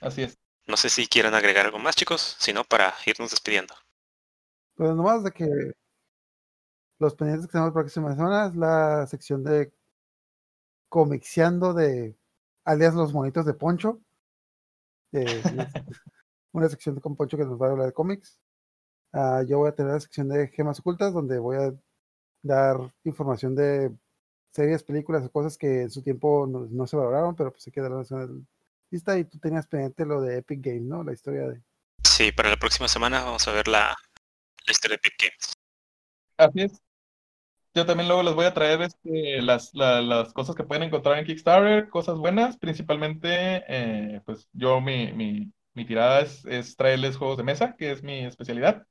Así es. No sé si quieran agregar algo más, chicos, si no, para irnos despidiendo. Pues nomás de que los pendientes que tenemos la próxima semana es la sección de comixeando de alias los monitos de Poncho. Eh, una, <laughs> una sección con Poncho que nos va a hablar de cómics. Ah, yo voy a tener la sección de gemas ocultas donde voy a dar información de series, películas o cosas que en su tiempo no, no se valoraron, pero pues se queda la lista y tú tenías pendiente lo de Epic Games, ¿no? La historia de... Sí, para la próxima semana vamos a ver la, la historia de Epic Games. Así es. Yo también luego les voy a traer este, las, la- las cosas que pueden encontrar en Kickstarter, cosas buenas, principalmente, eh, pues yo mi, mi, mi tirada es, es traerles juegos de mesa, que es mi especialidad,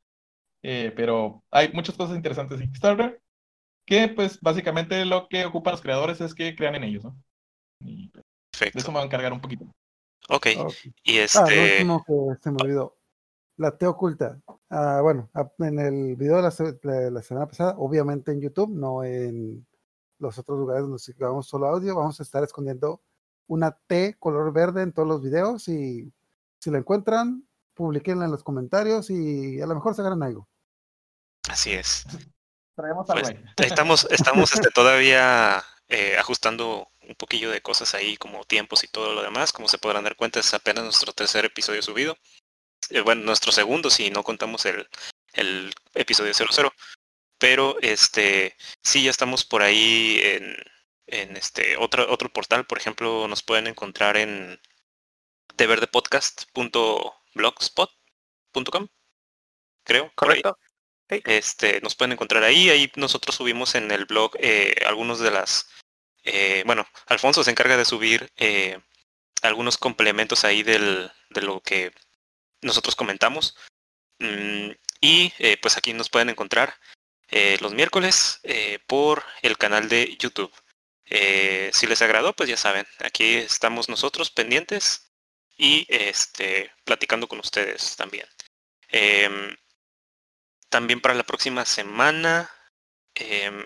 Eh, pero hay muchas cosas interesantes en Kickstarter, que pues básicamente lo que ocupan los creadores es que crean en ellos, ¿no? Y pues, de eso Perfecto. me voy a encargar un poquito. Ok, y Ah, lo este... último que se me olvidó. La T oculta. Ah, bueno, en el video de la, se- de la semana pasada, obviamente en YouTube, no en los otros lugares donde grabamos solo audio, vamos a estar escondiendo una T color verde en todos los videos y si la encuentran, publiquenla en los comentarios y a lo mejor se ganan algo. Así es. Traemos Pues, estamos estamos este, todavía eh, ajustando un poquillo de cosas ahí, como tiempos y todo lo demás. Como se podrán dar cuenta, es apenas nuestro tercer episodio subido. Eh, bueno, nuestro segundo, si no contamos el, el episodio 00. Pero este sí ya estamos por ahí en, en este otro, otro portal. Por ejemplo, nos pueden encontrar en deverdepodcast.blogspot.com. Creo. ¿Correcto? Este, nos pueden encontrar ahí. Ahí nosotros subimos en el blog eh, algunos de las. eh, bueno, Alfonso se encarga de subir eh, algunos complementos ahí del, de lo que nosotros comentamos. Mm, y pues aquí nos pueden encontrar los miércoles por el canal de YouTube. Si les agradó, pues ya saben, aquí estamos nosotros pendientes y este platicando con ustedes también. También para la próxima semana, em,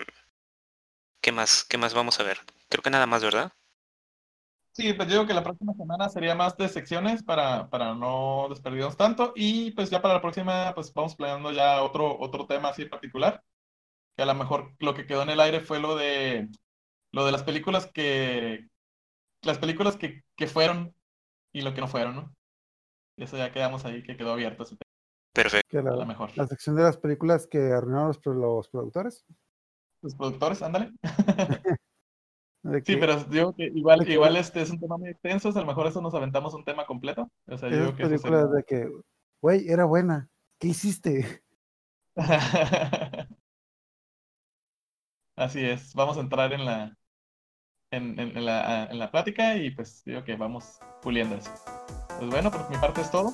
¿qué más? ¿Qué más vamos a ver? Creo que nada más, ¿verdad? Sí, pues digo que la próxima semana sería más de secciones para, para no desperdigarnos tanto. Y pues ya para la próxima, pues vamos planeando ya otro, otro tema así particular. Que a lo mejor lo que quedó en el aire fue lo de lo de las películas que. Las películas que, que fueron y lo que no fueron, ¿no? Y eso ya quedamos ahí, que quedó abierto ese tema. Perfecto. Que la, mejor. la sección de las películas que arruinaron los, los productores. Los productores, ándale. <laughs> Sí, pero digo que igual, igual este es un tema muy extenso, a lo mejor eso nos aventamos un tema completo. O sea, yo esas digo que películas sería- de que, güey, era buena. ¿Qué hiciste? <laughs> Así es, vamos a entrar en la en, en- en la, en la plática y pues digo que vamos puliendo eso. Pues bueno, por mi parte es todo.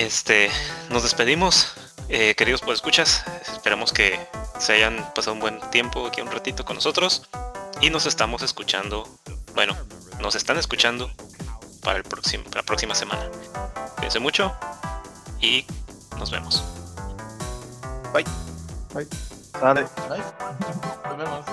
Este, nos despedimos, eh, queridos pues escuchas. Esperamos que se hayan pasado un buen tiempo aquí un ratito con nosotros y nos estamos escuchando. Bueno, nos están escuchando para el próximo, la próxima semana. Cuídense mucho y nos vemos. Sale. Bye. Nos vemos.